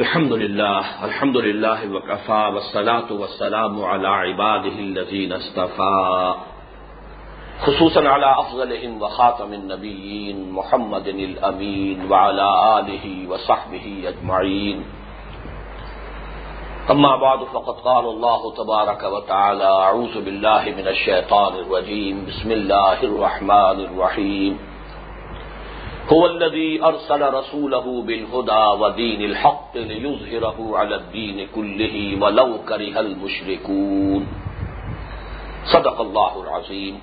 الحمد لله الحمد لله وكفى والصلاة والسلام على عباده الذين اصطفى خصوصا على أفضلهم وخاتم النبيين محمد الأمين وعلى آله وصحبه أجمعين أما بعد، فقد قال الله تبارك وتعالى أعوذ بالله من الشيطان الرجيم بسم الله الرحمن الرحيم هو الذي أرسل رسوله بالهدى ودين الحق ليظهره على الدين كله ولو كره المشركون. صدق الله العظيم.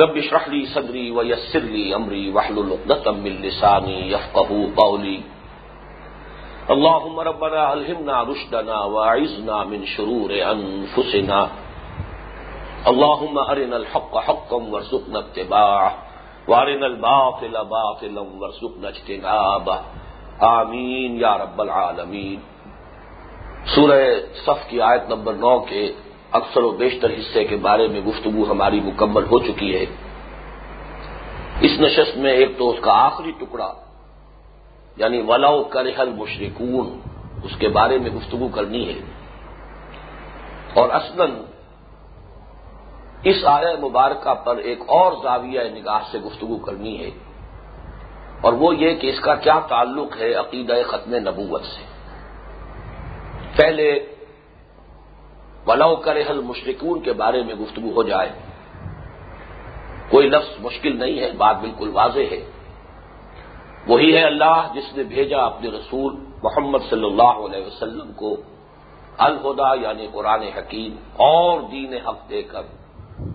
رب اشرح لي صدري ويسر لي أمري واحلل عقدة من لساني يفقهوا قولي. اللهم ربنا ألهمنا رشدنا وأعذنا من شرور أنفسنا. اللهم أرنا الحق حقا وارزقنا اتباعه. وارن الباطل باطلا ورزقنا اجتنابه. آمین یا رب العالمین. سورہ صف کی آیت نمبر نو کے اکثر و بیشتر حصے کے بارے میں گفتگو ہماری مکمل ہو چکی ہے. اس نشست میں ایک تو اس کا آخری ٹکڑا یعنی ولاؤ کرحل مشرقون اس کے بارے میں گفتگو کرنی ہے. اور اصلاً اس آیا مبارکہ پر ایک اور زاویہ نگاہ سے گفتگو کرنی ہے اور وہ یہ کہ اس کا کیا تعلق ہے عقیدہ ختم نبوت سے۔ پہلے ولاؤ کرحل مشرقون کے بارے میں گفتگو ہو جائے۔ کوئی لفظ مشکل نہیں ہے، بات بالکل واضح ہے۔ وہی ہے اللہ جس نے بھیجا اپنے رسول محمد صلی اللہ علیہ وسلم کو الہدا یعنی قرآن حکیم، اور دین حق دے کر۔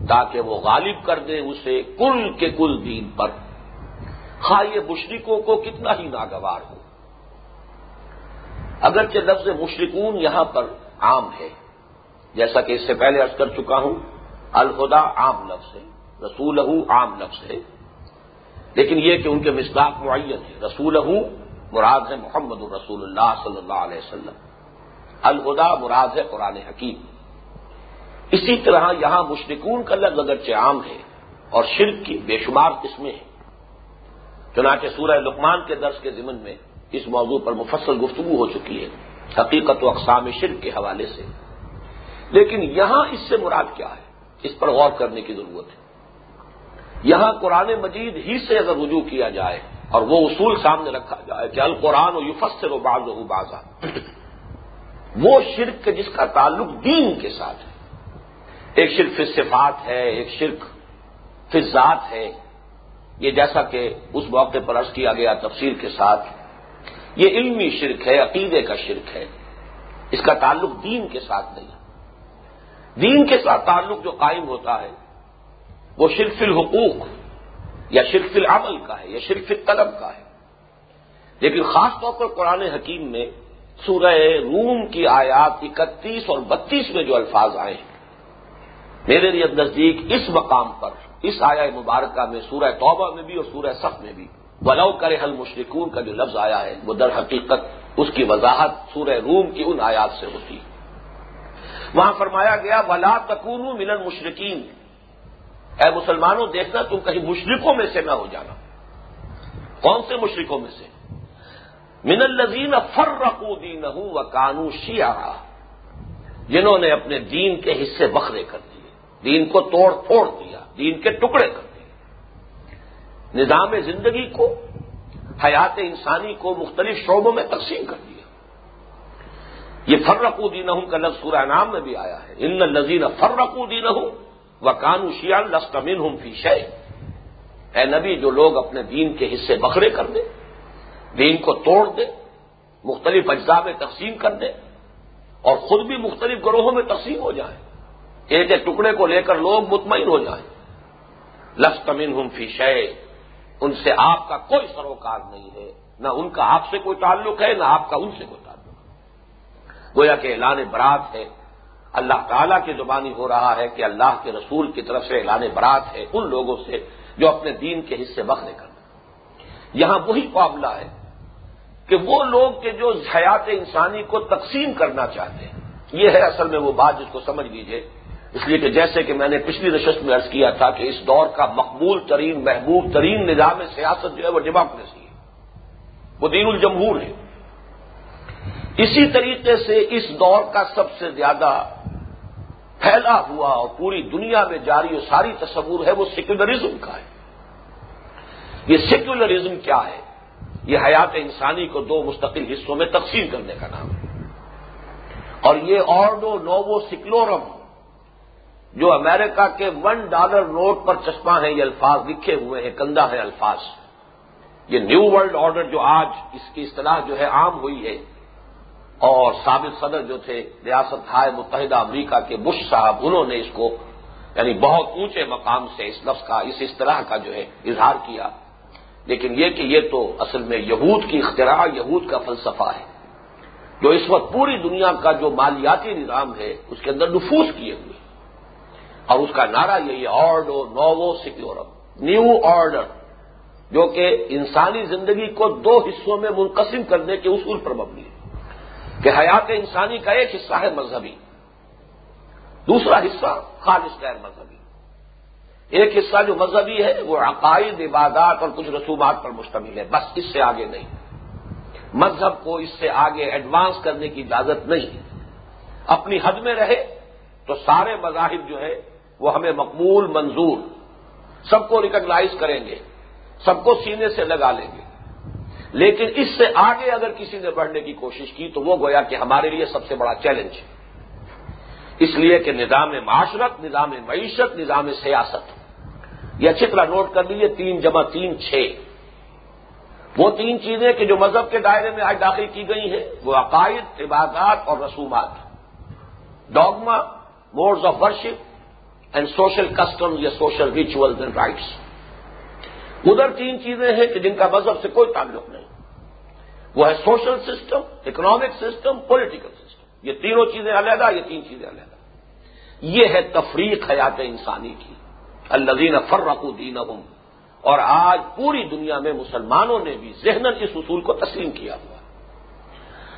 تاکہ وہ غالب کر دے اسے کل کے کل دین پر۔ خواہ مشرقوں کو کتنا ہی ناگوار ہو۔ اگرچہ لفظ مشرقون یہاں پر عام ہے۔ جیسا کہ اس سے پہلے ارض کر چکا ہوں، الخدا عام لفظ ہے رسول عام لفظ ہے۔ لیکن یہ کہ ان کے مصداق معین ہے رسول مراد ہے محمد الرسول اللہ صلی اللہ علیہ وسلم۔ الخدا مراد ہے قرآن حکیم۔ اسی طرح یہاں مشرقون کا لفظ اگرچہ عام ہے اور شرک کی بے شمار قسمیں ہیں۔ چنانچہ سورہ لقمان کے درس کے ضمن میں اس موضوع پر مفصل گفتگو ہو چکی ہے، حقیقت و اقسام شرک کے حوالے سے۔ لیکن یہاں اس سے مراد کیا ہے؟ اس پر غور کرنے کی ضرورت ہے۔ یہاں قرآن مجید ہی سے اگر رجوع کیا جائے اور وہ اصول سامنے رکھا جائے کہ القرآن و یوفسر و باز و بازا وہ شرک جس کا تعلق دین کے ساتھ ہے۔ ایک شرک فی صفات ہے، ایک شرک فی ذات ہے۔ یہ جیسا کہ اس موقع پر عرض کیا گیا تفصیل کے ساتھ، یہ علمی شرک ہے، عقیدے کا شرک ہے۔ اس کا تعلق دین کے ساتھ نہیں۔ دین کے ساتھ تعلق جو قائم ہوتا ہے، وہ شرف الحقوق یا شرف العمل کا ہے یا شرف الطلب کا ہے۔ لیکن خاص طور پر قرآن حکیم میں سورہ روم کی آیات اکتیس اور بتیس میں جو الفاظ آئے ہیں میرے لیے نزدیک اس مقام پر، اس آیا مبارکہ میں، سورہ توبہ میں بھی اور سورہ صف میں بھی۔ ولو کرے حل مشرقون کا جو لفظ آیا ہے، وہ در حقیقت اس کی وضاحت سورہ روم کی ان آیات سے ہوتی۔ ہے وہاں فرمایا گیا، ولا تکون ملن مشرقین اے مسلمانوں، دیکھنا تم کہیں مشرقوں میں سے نہ ہو جانا۔ کون سے مشرقوں میں سے؟ من الزین فر رقو دین و کانو شیعہ جنہوں نے اپنے دین کے حصے بکھرے کر دیے۔ دین کو توڑ پھوڑ دیا، دین کے ٹکڑے کر دیے۔ نظام زندگی کو، حیات انسانی کو مختلف شعبوں میں تقسیم کر دیا۔ یہ فرقو دین ہوں کا لفظ سورہ نام میں بھی آیا ہے۔ ان نذین فرقو دین ہوں و کانو شیان لسکمین ہوں فی شے اے نبی، جو لوگ اپنے دین کے حصے بکھرے کر دیں دین کو توڑ دے، مختلف اجزاء میں تقسیم کر دے اور خود بھی مختلف گروہوں میں تقسیم ہو جائے۔ ایک ایک ٹکڑے کو لے کر لوگ مطمئن ہو جائیں۔ لفظ کمن ہم فی ان سے آپ کا کوئی سروکار نہیں ہے۔ نہ ان کا آپ سے کوئی تعلق ہے، نہ آپ کا ان سے کوئی تعلق ہے۔ گویا کہ اعلان برات ہے۔ اللہ تعالیٰ کی زبانی ہو رہا ہے کہ اللہ کے رسول کی طرف سے اعلان برات ہے ان لوگوں سے جو اپنے دین کے حصے بخنے کر یہاں وہی معاملہ ہے کہ وہ لوگ کے جو حیات انسانی کو تقسیم کرنا چاہتے ہیں۔ یہ ہے اصل میں وہ بات جس کو سمجھ لیجیے اس لیے کہ جیسے کہ میں نے پچھلی نشست میں عرض کیا تھا کہ اس دور کا مقبول ترین، محبوب ترین نظام سیاست جو ہے وہ ڈیموکریسی ہے۔ وہ دین الجمہور ہے۔ اسی طریقے سے اس دور کا سب سے زیادہ پھیلا ہوا اور پوری دنیا میں جاری و ساری تصور ہے وہ سیکولرزم کا ہے۔ یہ سیکولرزم کیا ہے؟ یہ حیات انسانی کو دو مستقل حصوں میں تقسیم کرنے کا نام ہے۔ اور یہ آرڈو نوو سیکلورم جو امریکہ کے ون ڈالر نوٹ پر چشمہ ہیں، یہ الفاظ لکھے ہوئے ہیں کندہ ہے الفاظ۔ یہ نیو ورلڈ آرڈر جو آج اس کی اصطلاح جو ہے عام ہوئی ہے۔ اور سابق صدر جو تھے، ریاست ہائے متحدہ امریکہ کے بش صاحب، انہوں نے اس کو یعنی بہت اونچے مقام سے اس لفظ کا، اس اصطلاح کا جو ہے اظہار کیا۔ لیکن یہ کہ یہ تو اصل میں یہود کی اختراع، یہود کا فلسفہ ہے۔ جو اس وقت پوری دنیا کا جو مالیاتی نظام ہے، اس کے اندر نفوذ کیے ہوئے۔ اور اس کا نعرہ یہی آرڈو نوو سیکورم نیو آرڈر جو کہ انسانی زندگی کو دو حصوں میں منقسم کرنے کے اصول پر مبنی ہے، کہ حیات انسانی کا ایک حصہ ہے مذہبی، دوسرا حصہ خالص غیر مذہبی۔ ایک حصہ جو مذہبی ہے، وہ عقائد، عبادات اور کچھ رسومات پر مشتمل ہے، بس اس سے آگے نہیں۔ مذہب کو اس سے آگے ایڈوانس کرنے کی اجازت نہیں۔ اپنی حد میں رہے تو سارے مذاہب جو ہے وہ ہمیں مقبول منظور سب کو ریکگنائز کریں گے، سب کو سینے سے لگا لیں گے۔ لیکن اس سے آگے اگر کسی نے بڑھنے کی کوشش کی تو وہ گویا کہ ہمارے لیے سب سے بڑا چیلنج ہے۔ اس لیے کہ نظام معاشرت، نظام معیشت، نظام سیاست۔ یہ اچھی طرح نوٹ کر لیجیے تین جمع تین چھ۔ وہ تین چیزیں کہ جو مذہب کے دائرے میں آج داخل کی گئی ہیں، وہ عقائد، عبادات اور رسومات۔ Dogma modes of worship and social custom یا سوشل ریچولز اینڈ رائٹس ادھر تین چیزیں ہیں کہ جن کا مذہب سے کوئی تعلق نہیں۔ وہ ہے social system economic system political system یہ تینوں چیزیں علیحدہ، یہ تین چیزیں علیحدہ۔ یہ ہے تفریق حیات انسانی کی۔ الزین فرق دین اور آج پوری دنیا میں مسلمانوں نے بھی ذہن اس اصول کو تسلیم کیا ہوا۔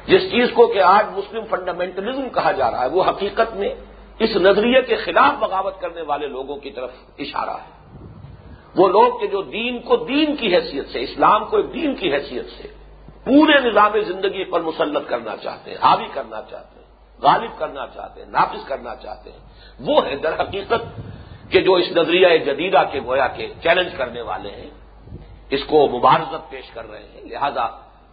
جس چیز کو کہ آج مسلم فنڈامنٹلزم کہا جا رہا ہے، وہ حقیقت میں اس نظریے کے خلاف بغاوت کرنے والے لوگوں کی طرف اشارہ ہے۔ وہ لوگ کہ جو دین کو دین کی حیثیت سے، اسلام کو ایک دین کی حیثیت سے پورے نظام زندگی پر مسلط کرنا چاہتے ہیں، حاوی کرنا چاہتے ہیں، غالب کرنا چاہتے ہیں نافذ کرنا چاہتے ہیں، وہ ہے در حقیقت کہ جو اس نظریہ جدیدہ کے گویا کے چیلنج کرنے والے ہیں، اس کو مبارزت پیش کر رہے ہیں۔ لہذا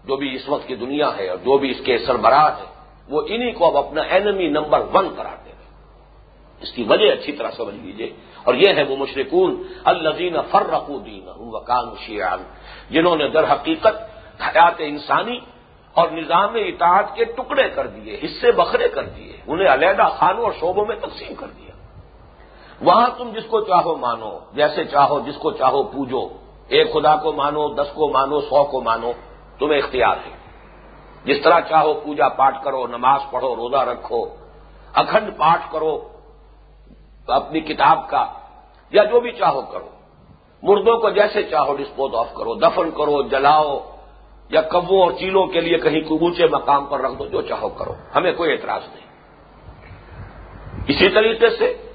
جو بھی اس وقت کی دنیا ہے اور جو بھی اس کے سربراہ ہیں، وہ انہی کو اب اپنا اینمی نمبر ون کراتے ہیں۔ اس کی وجہ اچھی طرح سمجھ لیجیے اور یہ ہے وہ مشرقون الزین فرق دین وکان جنہوں نے در حقیقت حیات انسانی اور نظام اطاعت کے ٹکڑے کر دیے، حصے بکھرے کر دیے، انہیں علیحدہ خانوں اور شعبوں میں تقسیم کر دیا۔ وہاں تم جس کو چاہو مانو، جیسے چاہو جس کو چاہو پوجو، ایک خدا کو مانو، دس کو مانو، سو کو مانو، تمہیں اختیار ہے۔ جس طرح چاہو پوجا پاٹ کرو، نماز پڑھو، روزہ رکھو، اکھنڈ پاٹ کرو اپنی کتاب کا یا جو بھی چاہو کرو۔ مردوں کو جیسے چاہو ڈسپوز آف کرو، دفن کرو، جلاؤ یا کبوں اور چیلوں کے لیے کہیں اونچے مقام پر رکھ دو، جو چاہو کرو۔ ہمیں کوئی اعتراض نہیں۔ اسی طریقے سے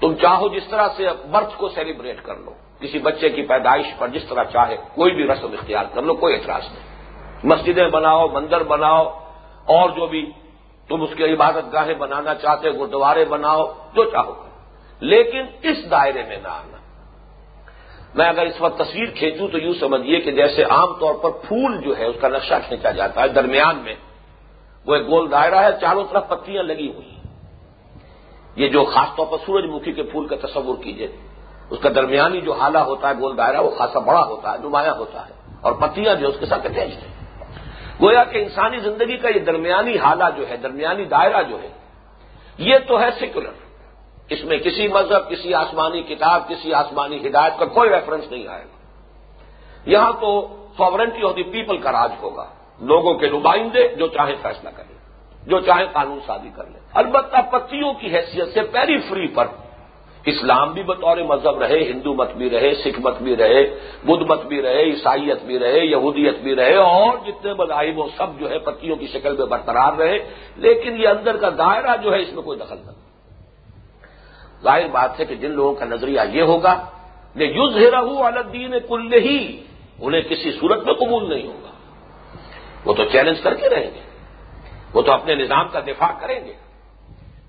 تم چاہو جس طرح سے برتھ کو سیلیبریٹ کر لو۔ کسی بچے کی پیدائش پر جس طرح چاہے، کوئی بھی رسم اختیار کر لو، کوئی اعتراض نہیں۔ مسجدیں بناؤ، مندر بناؤ، اور جو بھی تم اس کی عبادت گاہیں بنانا چاہتے، گردوارے بناؤ، جو چاہو لیکن اس دائرے میں نہ آنا۔ میں اگر اس وقت تصویر کھینچوں تو یوں سمجھیے کہ جیسے عام طور پر پھول جو ہے اس کا نقشہ کھینچا جاتا ہے درمیان میں، وہ ایک گول دائرہ ہے، چاروں طرف پتیاں لگی ہوئی ہیں۔ یہ جو خاص طور پر سورج مکھی کے پھول کا تصور کیجیے اس کا درمیانی جو حالہ ہوتا ہے گول دائرہ، وہ خاصا بڑا ہوتا ہے، نمایاں ہوتا ہے اور پتیاں جو اس کے ساتھ اٹیچ ہیں۔ گویا کہ انسانی زندگی کا یہ درمیانی حالہ جو ہے، درمیانی دائرہ جو ہے، یہ تو ہے سیکولر اس میں کسی مذہب، کسی آسمانی کتاب، کسی آسمانی ہدایت کا کوئی ریفرنس نہیں آئے گا۔ یہاں تو ساورنٹی آف دی پیپل کا راج ہوگا۔ لوگوں کے نمائندے جو چاہے فیصلہ کریں، جو چاہے قانون سازی کر لیں۔ البتہ پتیوں کی حیثیت سے پیری فری پر اسلام بھی بطور مذہب رہے، ہندو مت بھی رہے، سکھ مت بھی رہے، بدھ مت بھی رہے، عیسائیت بھی رہے، یہودیت بھی رہے، اور جتنے مذاہب وہ سب جو ہے پتیوں کی شکل میں برقرار رہے۔ لیکن یہ اندر کا دائرہ جو ہے، اس میں کوئی دخل نہیں۔ ظاہر بات ہے کہ جن لوگوں کا نظریہ یہ ہوگا کہ یوز ہیرا الدین کل ہی، انہیں کسی صورت میں قبول نہیں ہوگا۔ وہ تو چیلنج کر کے رہیں گے۔ وہ تو اپنے نظام کا دفاع کریں گے۔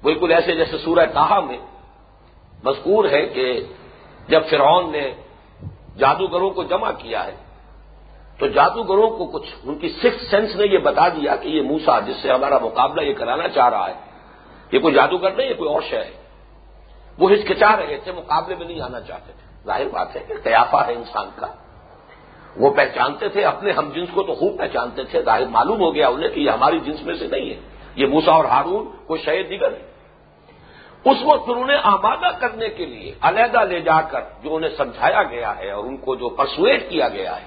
بالکل ایسے جیسے سورہ تاہا میں مذکور ہے کہ جب فرعون نے جادوگروں کو جمع کیا ہے، تو جادوگروں کو کچھ ان کی سکس سینس نے یہ بتا دیا کہ یہ موسا جس سے ہمارا مقابلہ یہ کرانا چاہ رہا ہے، یہ کوئی جادوگر نہیں، یہ کوئی اور شے ہے۔ وہ ہچکچا رہے تھے، مقابلے میں نہیں آنا چاہتے تھے۔ ظاہر بات ہے کہ قیافہ ہے انسان کا۔ وہ پہچانتے تھے، اپنے ہم جنس کو تو خوب پہچانتے تھے۔ ظاہر معلوم ہو گیا انہیں کہ یہ ہماری جنس میں سے نہیں ہے۔ یہ موسا اور ہارون کوئی شہید دیگر ہے اس وقت انہیں آمادہ کرنے کے لیے علیحدہ لے جا کر جو انہیں سمجھایا گیا ہے اور ان کو جو پرسویٹ کیا گیا ہے،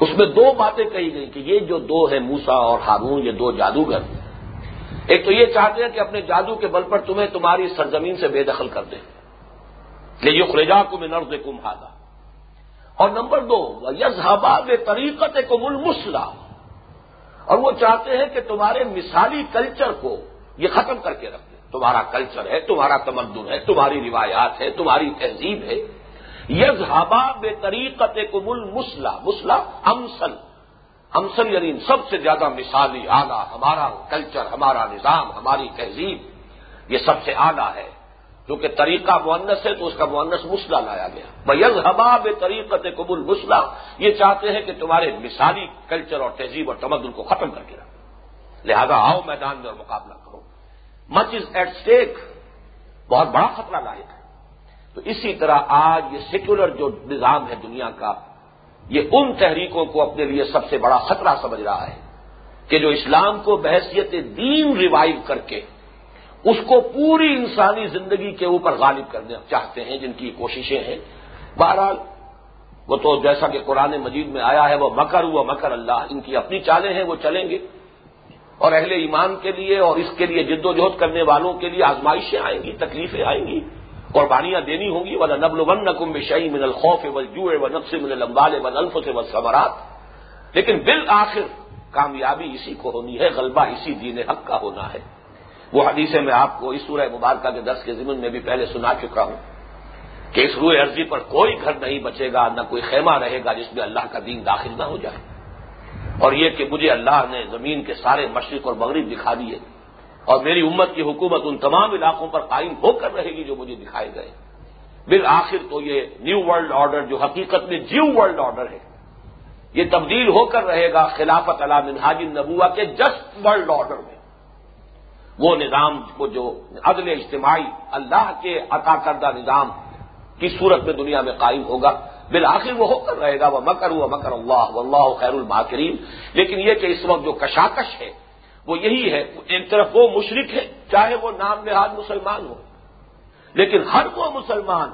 اس میں دو باتیں کہی گئی کہ یہ جو دو ہے موسا اور ہارون، یہ دو جادوگر ایک تو یہ چاہتے ہیں کہ اپنے جادو کے بل پر تمہیں تمہاری سرزمین سے بے دخل کر دیں۔ لے جو خرجا کو میں نرز کم اور نمبر دو یزہباد طریقت کو مل اور وہ چاہتے ہیں کہ تمہارے مثالی کلچر کو یہ ختم کر کے رکھ دیں۔ تمہارا کلچر ہے، تمہارا تمدن ہے، تمہاری روایات ہے، تمہاری تہذیب ہے۔ یزہبا بے طریقت کو مل مسلح امسل امسل یعنی سب سے زیادہ مثالی آلہ ہمارا کلچر، ہمارا نظام، ہماری تہذیب، یہ سب سے آلہ ہے۔ کیونکہ طریقہ مونس ہے تو اس کا مونس مسلح لایا گیا۔ بیز حباب طریقت قبول مسلح یہ چاہتے ہیں کہ تمہارے مثالی کلچر اور تہذیب اور تمدن کو ختم کر کے رکھو۔ لہذا آؤ میدان میں اور مقابلہ کرو۔ مچ از ایٹ اسٹیک بہت بڑا خطرہ لاحق ہے۔ تو اسی طرح آج یہ سیکولر جو نظام ہے دنیا کا یہ ان تحریکوں کو اپنے لیے سب سے بڑا خطرہ سمجھ رہا ہے کہ جو اسلام کو بحثیت دین ریوائو کر کے اس کو پوری انسانی زندگی کے اوپر غالب کرنا چاہتے ہیں، جن کی کوششیں ہیں۔ بہرحال، وہ تو جیسا کہ قرآن مجید میں آیا ہے، وہ مکر ہوا، مکر اللہ۔ ان کی اپنی چالیں ہیں، وہ چلیں گے۔ اور اہل ایمان کے لیے اور اس کے لیے جد و جہد کرنے والوں کے لیے آزمائشیں آئیں گی، تکلیفیں آئیں گی۔ قربانیاں دینی ہوں گی والا نبل ون نقم شعی من الخوف و جو و نقص من لمبال و الف سے وصبرات لیکن بالآخر کامیابی اسی کو ہونی ہے، غلبہ اسی دین حق کا ہونا ہے۔ وہ حدیثیں میں آپ کو اس سورہ مبارکہ کے درس کے ضمن میں بھی پہلے سنا چکا ہوں کہ اس روئے عرضی پر کوئی گھر نہیں بچے گا، نہ کوئی خیمہ رہے گا جس میں اللہ کا دین داخل نہ ہو جائے۔ اور یہ کہ مجھے اللہ نے زمین کے سارے مشرق اور مغرب دکھا دیے۔ اور میری امت کی حکومت ان تمام علاقوں پر قائم ہو کر رہے گی جو مجھے دکھائے گئے بالآخر تو یہ نیو ورلڈ آرڈر جو حقیقت میں جیو ورلڈ آرڈر ہے، یہ تبدیل ہو کر رہے گا خلافت علام منہاج النبوا کے جسٹ ورلڈ آرڈر میں۔ وہ نظام کو جو عدل اجتماعی اللہ کے عطا کردہ نظام کی صورت میں دنیا میں قائم ہوگا، بالآخر وہ ہو کر رہے گا۔ وہ مکر وہ مکر اللہ اللہ خیر الماکرین لیکن یہ کہ اس وقت جو کشاکش ہے وہ یہی ہے، ایک طرف وہ مشرق ہے، چاہے وہ نام نہاد مسلمان ہو۔ لیکن ہر وہ مسلمان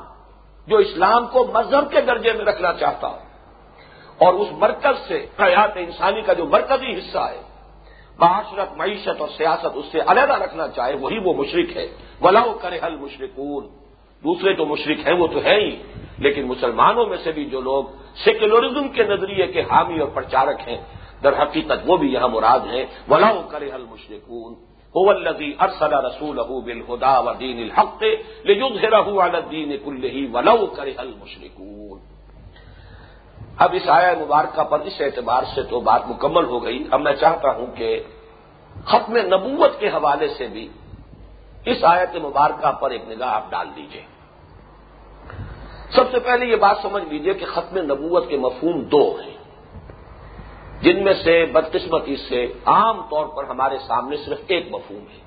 جو اسلام کو مذہب کے درجے میں رکھنا چاہتا ہو۔ اور اس مرکز سے حیات انسانی کا جو مرکزی حصہ ہے، معاشرت، معیشت اور سیاست اس سے علیحدہ رکھنا چاہے، وہی وہ مشرق ہے۔ ولاؤ کرے حل مشرقون دوسرے تو مشرق ہیں، وہ تو ہے ہی۔ لیکن مسلمانوں میں سے بھی جو لوگ سیکولرزم کے نظریے کے حامی اور پرچارک ہیں در حقیقت وہ بھی یہاں مراد ہیں ولاؤ کرے حل مشرقون الدی ارسل رسول بل خدا و دین الحق رہو الدین کل ولاؤ کرے حل اب اس آیا مبارکہ پر اس اعتبار سے تو بات مکمل ہو گئی۔ اب میں چاہتا ہوں کہ ختم نبوت کے حوالے سے بھی اس آیت مبارکہ پر ایک نگاہ آپ ڈال دیجیے۔ سب سے پہلے یہ بات سمجھ لیجیے کہ ختم نبوت کے مفہوم دو ہیں۔ جن میں سے بدقسمتی سے عام طور پر ہمارے سامنے صرف ایک مفہوم ہے۔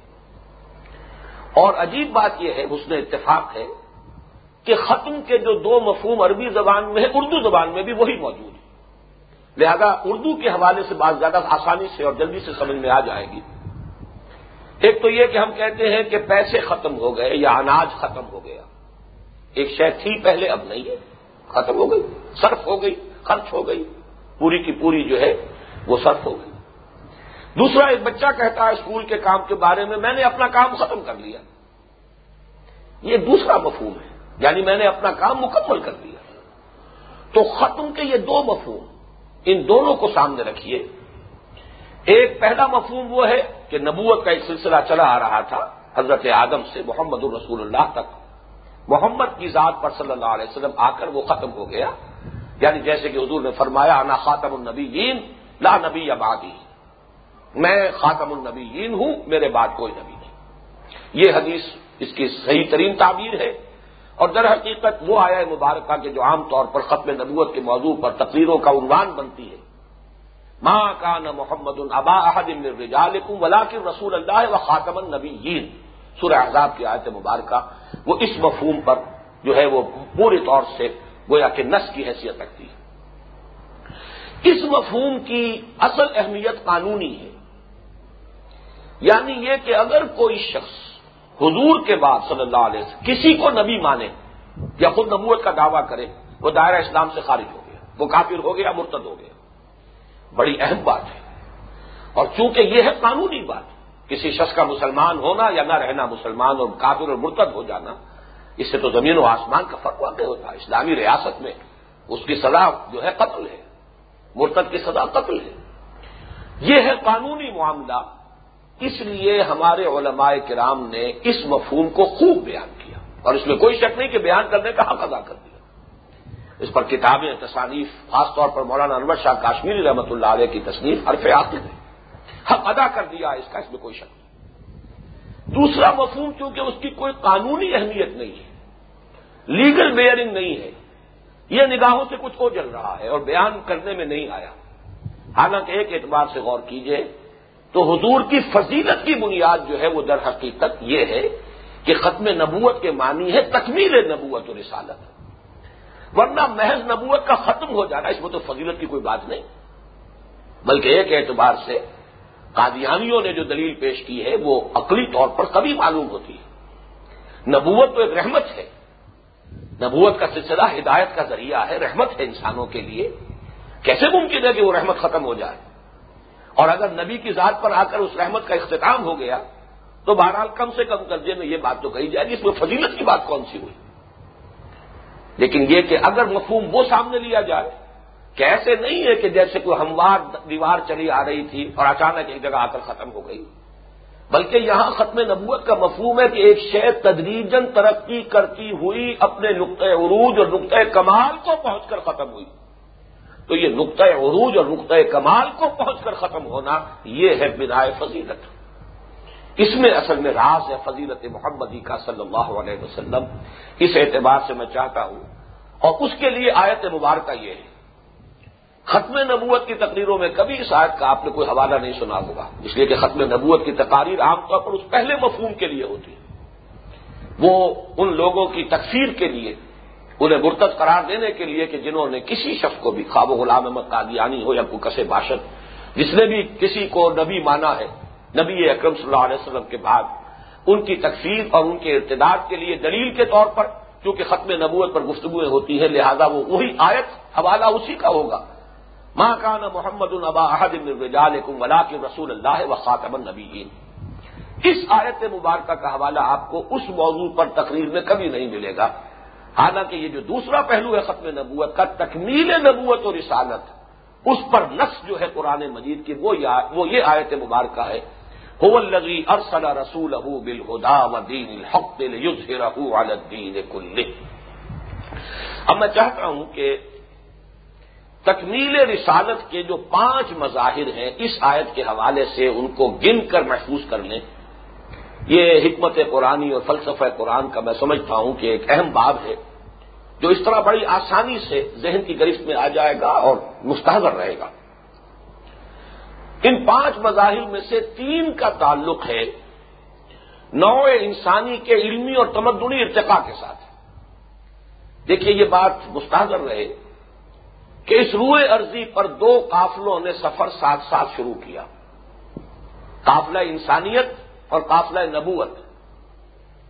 اور عجیب بات یہ ہے، حسن اتفاق ہے کہ ختم کے جو دو مفہوم عربی زبان میں ہے اردو زبان میں بھی وہی موجود ہے لہذا اردو کے حوالے سے بات زیادہ آسانی سے اور جلدی سے سمجھ میں آ جائے گی۔ ایک تو یہ کہ ہم کہتے ہیں کہ پیسے ختم ہو گئے یا اناج ختم ہو گیا۔ ایک شے تھی پہلے، اب نہیں ہے۔ ختم ہو گئی، صرف ہو گئی، خرچ ہو گئی۔ پوری کی پوری جو ہے وہ صرف ہو گئی۔ دوسرا، ایک بچہ کہتا ہے اسکول کے کام کے بارے میں میں نے اپنا کام ختم کر لیا۔ یہ دوسرا مفہوم ہے یعنی میں نے اپنا کام مکمل کر دیا تو ختم کے یہ دو مفہوم ان دونوں کو سامنے رکھیے۔ ایک، پہلا مفہوم وہ ہے کہ نبوت کا ایک سلسلہ چلا آ رہا تھا، حضرت آدم سے محمد الرسول اللہ تک۔ محمد کی ذات پر صلی اللہ علیہ وسلم آ کر وہ ختم ہو گیا۔ یعنی جیسے کہ حضور نے فرمایا، انا خاتم النبی لا نبی ابادی میں خاتم النبیین ہوں، میرے بعد کوئی نبی نہیں۔ یہ حدیث اس کی صحیح ترین تعبیر ہے۔ اور در حقیقت وہ آیا مبارکہ کے جو عام طور پر ختم نبوت کے موضوع پر تقریروں کا عنوان بنتی ہے۔ ماں کا نہ محمد البا احد الرجالکم ولاکن رسول اللہ و خاتم النبیین۔ سورہ عذاب کی آیت مبارکہ وہ اس مفہوم پر جو ہے وہ پورے طور سے گویا کہ نس کی حیثیت رکھتی ہے۔ اس مفہوم کی اصل اہمیت قانونی ہے۔ یعنی یہ کہ اگر کوئی شخص حضور کے بعد صلی اللہ علیہ وسلم کسی کو نبی مانے یا خود نبوت کا دعویٰ کرے، وہ دائرہ اسلام سے خارج ہو گیا، وہ کافر ہو گیا مرتد ہو گیا۔ بڑی اہم بات ہے۔ اور چونکہ یہ ہے قانونی بات، کسی شخص کا مسلمان ہونا یا نہ رہنا مسلمان اور کافر اور مرتد ہو جانا اس سے تو زمین و آسمان کا فرق واقع ہوتا ہے۔ اسلامی ریاست میں اس کی سزا جو ہے قتل ہے۔ مرتد کی سزا قتل ہے۔ یہ ہے قانونی معاملہ۔ اس لیے ہمارے علماء کرام نے اس مفہوم کو خوب بیان کیا۔ اور اس میں کوئی شک نہیں کہ بیان کرنے کا حق ادا کر دیا۔ اس پر کتابیں تصانیف، خاص طور پر مولانا انور شاہ کاشمیری رحمۃ اللہ علیہ کی تصنیف حرف آخر ہے۔ حق ادا کر دیا اس کا اس میں کوئی شک نہیں۔ دوسرا مفہوم کیونکہ اس کی کوئی قانونی اہمیت نہیں ہے۔ لیگل بیئرنگ نہیں ہے۔ یہ نگاہوں سے کچھ ہو جل رہا ہے اور بیان کرنے میں نہیں آیا۔ حالانکہ ایک اعتبار سے غور کیجیے تو حضور کی فضیلت کی بنیاد جو ہے وہ در حقیقت یہ ہے کہ ختم نبوت کے معنی ہے تکمیل نبوت و رسالت۔ ورنہ محض نبوت کا ختم ہو جانا اس میں تو فضیلت کی کوئی بات نہیں۔ بلکہ ایک اعتبار سے قادیانیوں نے جو دلیل پیش کی ہے وہ عقلی طور پر کبھی معلوم ہوتی ہے۔ نبوت تو ایک رحمت ہے۔ نبوت کا سلسلہ، ہدایت کا ذریعہ ہے، رحمت ہے انسانوں کے لیے۔ کیسے ممکن ہے کہ وہ رحمت ختم ہو جائے؟ اور اگر نبی کی ذات پر آ کر اس رحمت کا اختتام ہو گیا، تو بہرحال کم سے کم درجے میں یہ بات تو کہی جائے گی، اس میں فضیلت کی بات کون سی ہوئی؟ لیکن یہ کہ اگر مفہوم وہ سامنے لیا جائے، کہ ایسے نہیں ہے کہ جیسے کوئی ہموار دیوار چلی آ رہی تھی اور اچانک ایک جگہ آ کر ختم ہو گئی بلکہ یہاں ختم نبوت کا مفہوم ہے کہ ایک شے تدریجن ترقی کرتی ہوئی اپنے نقطۂ عروج اور نقطۂ کمال کو پہنچ کر ختم ہوئی۔ تو یہ نقطۂ عروج اور نقطۂ کمال کو پہنچ کر ختم ہونا یہ ہے بنا فضیلت۔ اس میں اصل میں راز ہے فضیلت محمدی کا صلی اللہ علیہ وسلم۔ اس اعتبار سے میں چاہتا ہوں۔ اور اس کے لیے آیت مبارکہ یہ ہے۔ ختم نبوت کی تقریروں میں کبھی اس آیت کا آپ نے کوئی حوالہ نہیں سنا ہوگا۔ اس لیے کہ ختم نبوت کی تقاریر عام طور پر اس پہلے مفہوم کے لیے ہوتی ہے۔ وہ ان لوگوں کی تکفیر کے لیے، انہیں مرتد قرار دینے کے لیے کہ جنہوں نے کسی شخص کو بھی خواب و غلام احمد قادیانی ہو یا کوئی کسے باشد، جس نے بھی کسی کو نبی مانا ہے، نبی اکرم صلی اللہ علیہ وسلم کے بعد، ان کی تکفیر اور ان کے ارتداد کے لیے دلیل کے طور پر چونکہ ختم نبوت پر گفتگویں ہوتی ہیں، لہذا وہ وہی آیت، حوالہ اسی کا ہوگا۔ ماں کان محمد البا احد ولا کے رسول اللہ و خاطم اس آیت مبارکہ کا حوالہ آپ کو اس موضوع پر تقریر میں کبھی نہیں ملے گا. حالانکہ یہ جو دوسرا پہلو ہے ختم نبوت کا، تکمیل نبوت اور رسالت، اس پر نقص جو ہے قرآن مجید کی، وہ یہ آیت مبارکہ ہے. لگی ارسل رسول بالہدا و دین الحق الدین کل اب میں چاہتا ہوں کہ تکمیل رسالت کے جو پانچ مظاہر ہیں اس آیت کے حوالے سے ان کو گن کر محفوظ کر لیں۔ یہ حکمت قرآنی اور فلسفہ قرآن کا میں سمجھتا ہوں کہ ایک اہم باب ہے، جو اس طرح بڑی آسانی سے ذہن کی گرفت میں آ جائے گا اور مستحضر رہے گا۔ ان پانچ مظاہر میں سے تین کا تعلق ہے نو انسانی کے علمی اور تمدنی ارتقاء کے ساتھ۔ دیکھیے یہ بات مستحضر رہے۔ کہ اس روئے عرضی پر دو قافلوں نے سفر ساتھ ساتھ شروع کیا۔ قافلہ انسانیت اور قافلہ نبوت۔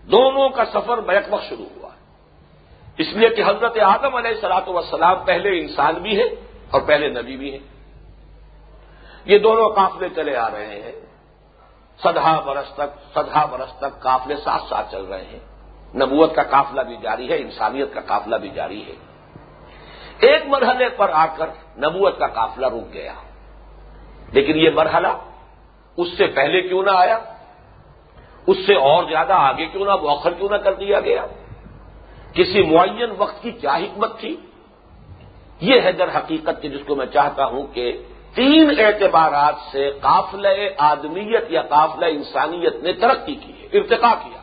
دونوں کا سفر بیک وقت شروع ہوا۔ اس لیے کہ حضرت آدم علیہ سلاط وسلام پہلے انسان بھی ہے اور پہلے نبی بھی ہیں۔ یہ دونوں قافلے چلے آ رہے ہیں۔ سدھا برس تک سدھا برس تک قافلے ساتھ ساتھ چل رہے ہیں۔ نبوت کا قافلہ بھی جاری ہے، انسانیت کا قافلہ بھی جاری ہے۔ ایک مرحلے پر آ کر نبوت کا قافلہ رک گیا۔ لیکن یہ مرحلہ اس سے پہلے کیوں نہ آیا؟ اس سے اور زیادہ آگے کیوں نہ موخر کیوں نہ کر دیا گیا؟ کسی معین وقت کی کیا حکمت تھی؟ یہ ہے در حقیقت کی جس کو میں چاہتا ہوں کہ تین اعتبارات سے قافل آدمیت یا قافل انسانیت نے ترقی کی ہے ارتقا کیا۔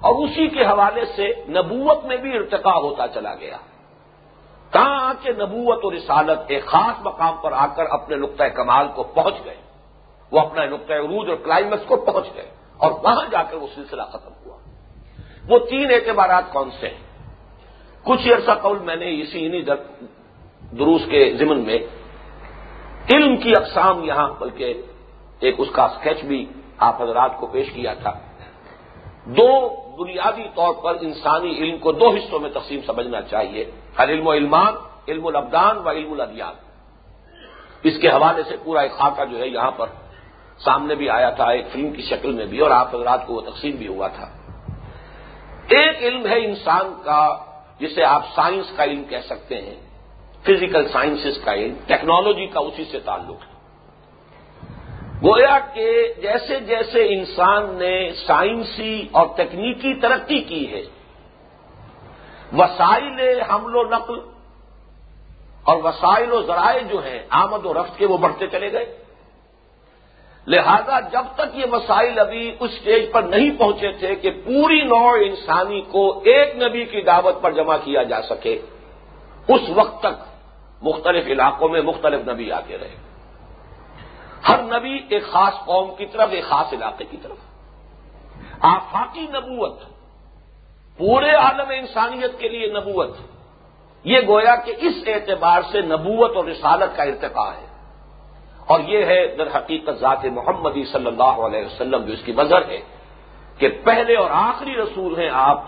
اور اسی کے حوالے سے نبوت میں بھی ارتقا ہوتا چلا گیا۔ کہاں کہ نبوت اور رسالت ایک خاص مقام پر آ کر اپنے نقطۂ کمال کو پہنچ گئے۔ وہ اپنا نقطۂ عروج اور کلائمیکس کو پہنچ گئے اور وہاں جا کر وہ سلسلہ ختم ہوا۔ وہ تین اعتبارات کون سے ہیں؟ کچھ عرصہ قول میں نے اسی انہیں دروس کے ضمن میں علم کی اقسام یہاں، بلکہ ایک اس کا اسکیچ بھی آپ حضرات کو پیش کیا تھا۔ دو بنیادی طور پر انسانی علم کو دو حصوں میں تقسیم سمجھنا چاہیے، ہر علم و علمان، علم الابدان و علم الادیان۔ اس کے حوالے سے پورا ایک خاکہ جو ہے یہاں پر سامنے بھی آیا تھا، ایک فلم کی شکل میں بھی، اور آپ حضرات کو وہ تقسیم بھی ہوا تھا۔ ایک علم ہے انسان کا، جسے آپ سائنس کا علم کہہ سکتے ہیں، فزیکل سائنسز کا علم، ٹیکنالوجی کا اسی سے تعلق۔ ہے گویا کہ جیسے جیسے انسان نے سائنسی اور تکنیکی ترقی کی ہے، وسائل حمل و نقل اور وسائل و ذرائع جو ہیں، آمد و رفت کے وہ بڑھتے چلے گئے۔ لہذا جب تک یہ مسائل ابھی اس اسٹیج پر نہیں پہنچے تھے کہ پوری نوع انسانی کو ایک نبی کی دعوت پر جمع کیا جا سکے، اس وقت تک مختلف علاقوں میں مختلف نبی آتے رہے۔ ہر نبی ایک خاص قوم کی طرف، ایک خاص علاقے کی طرف۔ آفاقی نبوت، پورے عالم انسانیت کے لیے نبوت۔ یہ گویا کہ اس اعتبار سے نبوت اور رسالت کا ارتقا ہے۔ اور یہ ہے در حقیقت ذات محمدی صلی اللہ علیہ وسلم جو اس کی مظہر ہے کہ پہلے اور آخری رسول ہیں آپ،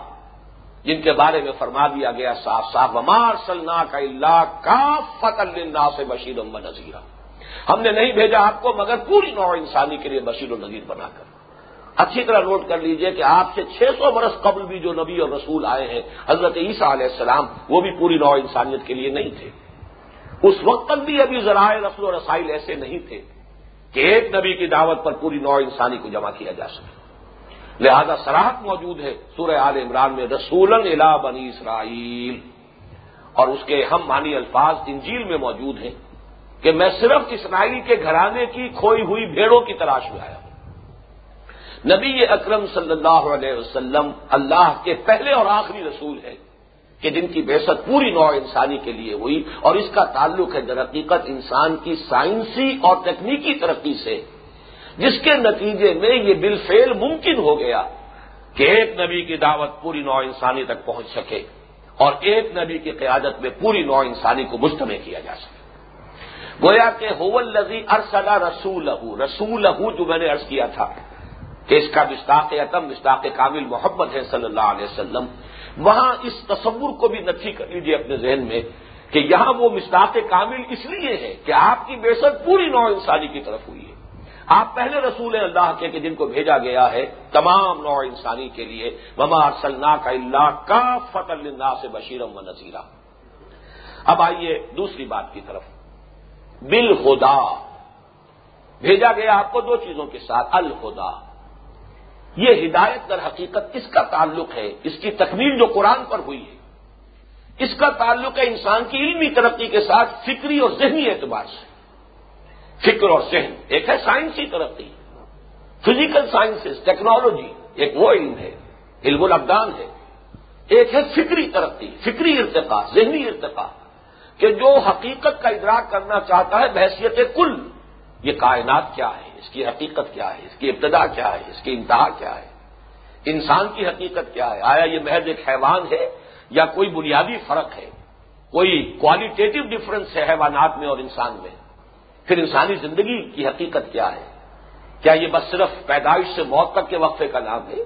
جن کے بارے میں فرما دیا گیا، صاف صاف ومار سلنا کا اللہ کا فت اللہ سے بشیر و نذیرہ ہم نے نہیں بھیجا آپ کو، مگر پوری نوع انسانی کے لیے بشیر و نذیر بنا کر۔ اچھی طرح نوٹ کر لیجیے کہ آپ سے چھ سو برس قبل بھی جو نبی اور رسول آئے ہیں، حضرت عیسیٰ علیہ السلام، وہ بھی پوری نوع انسانیت کے لیے نہیں تھے۔ اس وقت تک بھی ابھی ذرائع رسل و رسائل ایسے نہیں تھے کہ ایک نبی کی دعوت پر پوری نوع انسانی کو جمع کیا جا سکے۔ لہذا سراہد موجود ہے سورہ عال عمران میں رسول الا بنی اسرائیل۔ اور اس کے ہم مانی الفاظ انجیل میں موجود ہیں۔ کہ میں صرف اسرائیل کے گھرانے کی کھوئی ہوئی بھیڑوں کی تلاش میں آیا ہوں۔ نبی اکرم صلی اللہ علیہ وسلم اللہ کے پہلے اور آخری رسول ہیں کہ جن کی بحثت پوری نوع انسانی کے لیے ہوئی اور اس کا تعلق ہے در حقیقت انسان کی سائنسی اور تکنیکی ترقی سے، جس کے نتیجے میں یہ بالفعل ممکن ہو گیا کہ ایک نبی کی دعوت پوری نوع انسانی تک پہنچ سکے اور ایک نبی کی قیادت میں پوری نوع انسانی کو مجتمع کیا جا سکے۔ گویا کہ ہوول لذی ارسلا رسول رسول جو میں نے ارض کیا تھا کہ اس کا مشتاق عتم مشتاق کامل محبت ہے صلی اللہ علیہ وسلم، وہاں اس تصور کو بھی نفی کر لیجیے اپنے ذہن میں کہ یہاں وہ مشتاق کامل اس لیے ہے کہ آپ کی بےسط پوری نوع انسانی کی طرف ہوئی ہے۔ آپ پہلے رسول اللہ کے کہ جن کو بھیجا گیا ہے تمام نوع انسانی کے لیے۔ مما سلنا کا اللہ کا فت اللہ سے بشیرم و نذیرہ اب آئیے دوسری بات کی طرف۔ بالخدا۔ بھیجا گیا آپ کو دو چیزوں کے ساتھ، الخدا۔ یہ ہدایت در حقیقت کس کا تعلق ہے؟ اس کی تکمیل جو قرآن پر ہوئی ہے۔ اس کا تعلق ہے انسان کی علمی ترقی کے ساتھ فکری اور ذہنی اعتبار سے۔ فکر اور ذہن، ایک ہے سائنسی ترقی۔ فزیکل سائنسز ٹیکنالوجی ایک وہ علم ہے، علم الابدان ہے۔ ایک ہے فکری ترقی، فکری ارتقا ذہنی ارتقا کہ جو حقیقت کا ادراک کرنا چاہتا ہے بحثیت کل، یہ کائنات کیا ہے؟ اس کی حقیقت کیا ہے؟ اس کی ابتدا کیا ہے؟ اس کی انتہا کیا ہے؟ انسان کی حقیقت کیا ہے؟ آیا یہ محض ایک حیوان ہے یا کوئی بنیادی فرق ہے؟ کوئی کوالٹیٹو ڈفرنس ہے حیوانات میں اور انسان میں؟ پھر انسانی زندگی کی حقیقت کیا ہے؟ کیا یہ بس صرف پیدائش سے موت تک کے وقفے کا نام ہے؟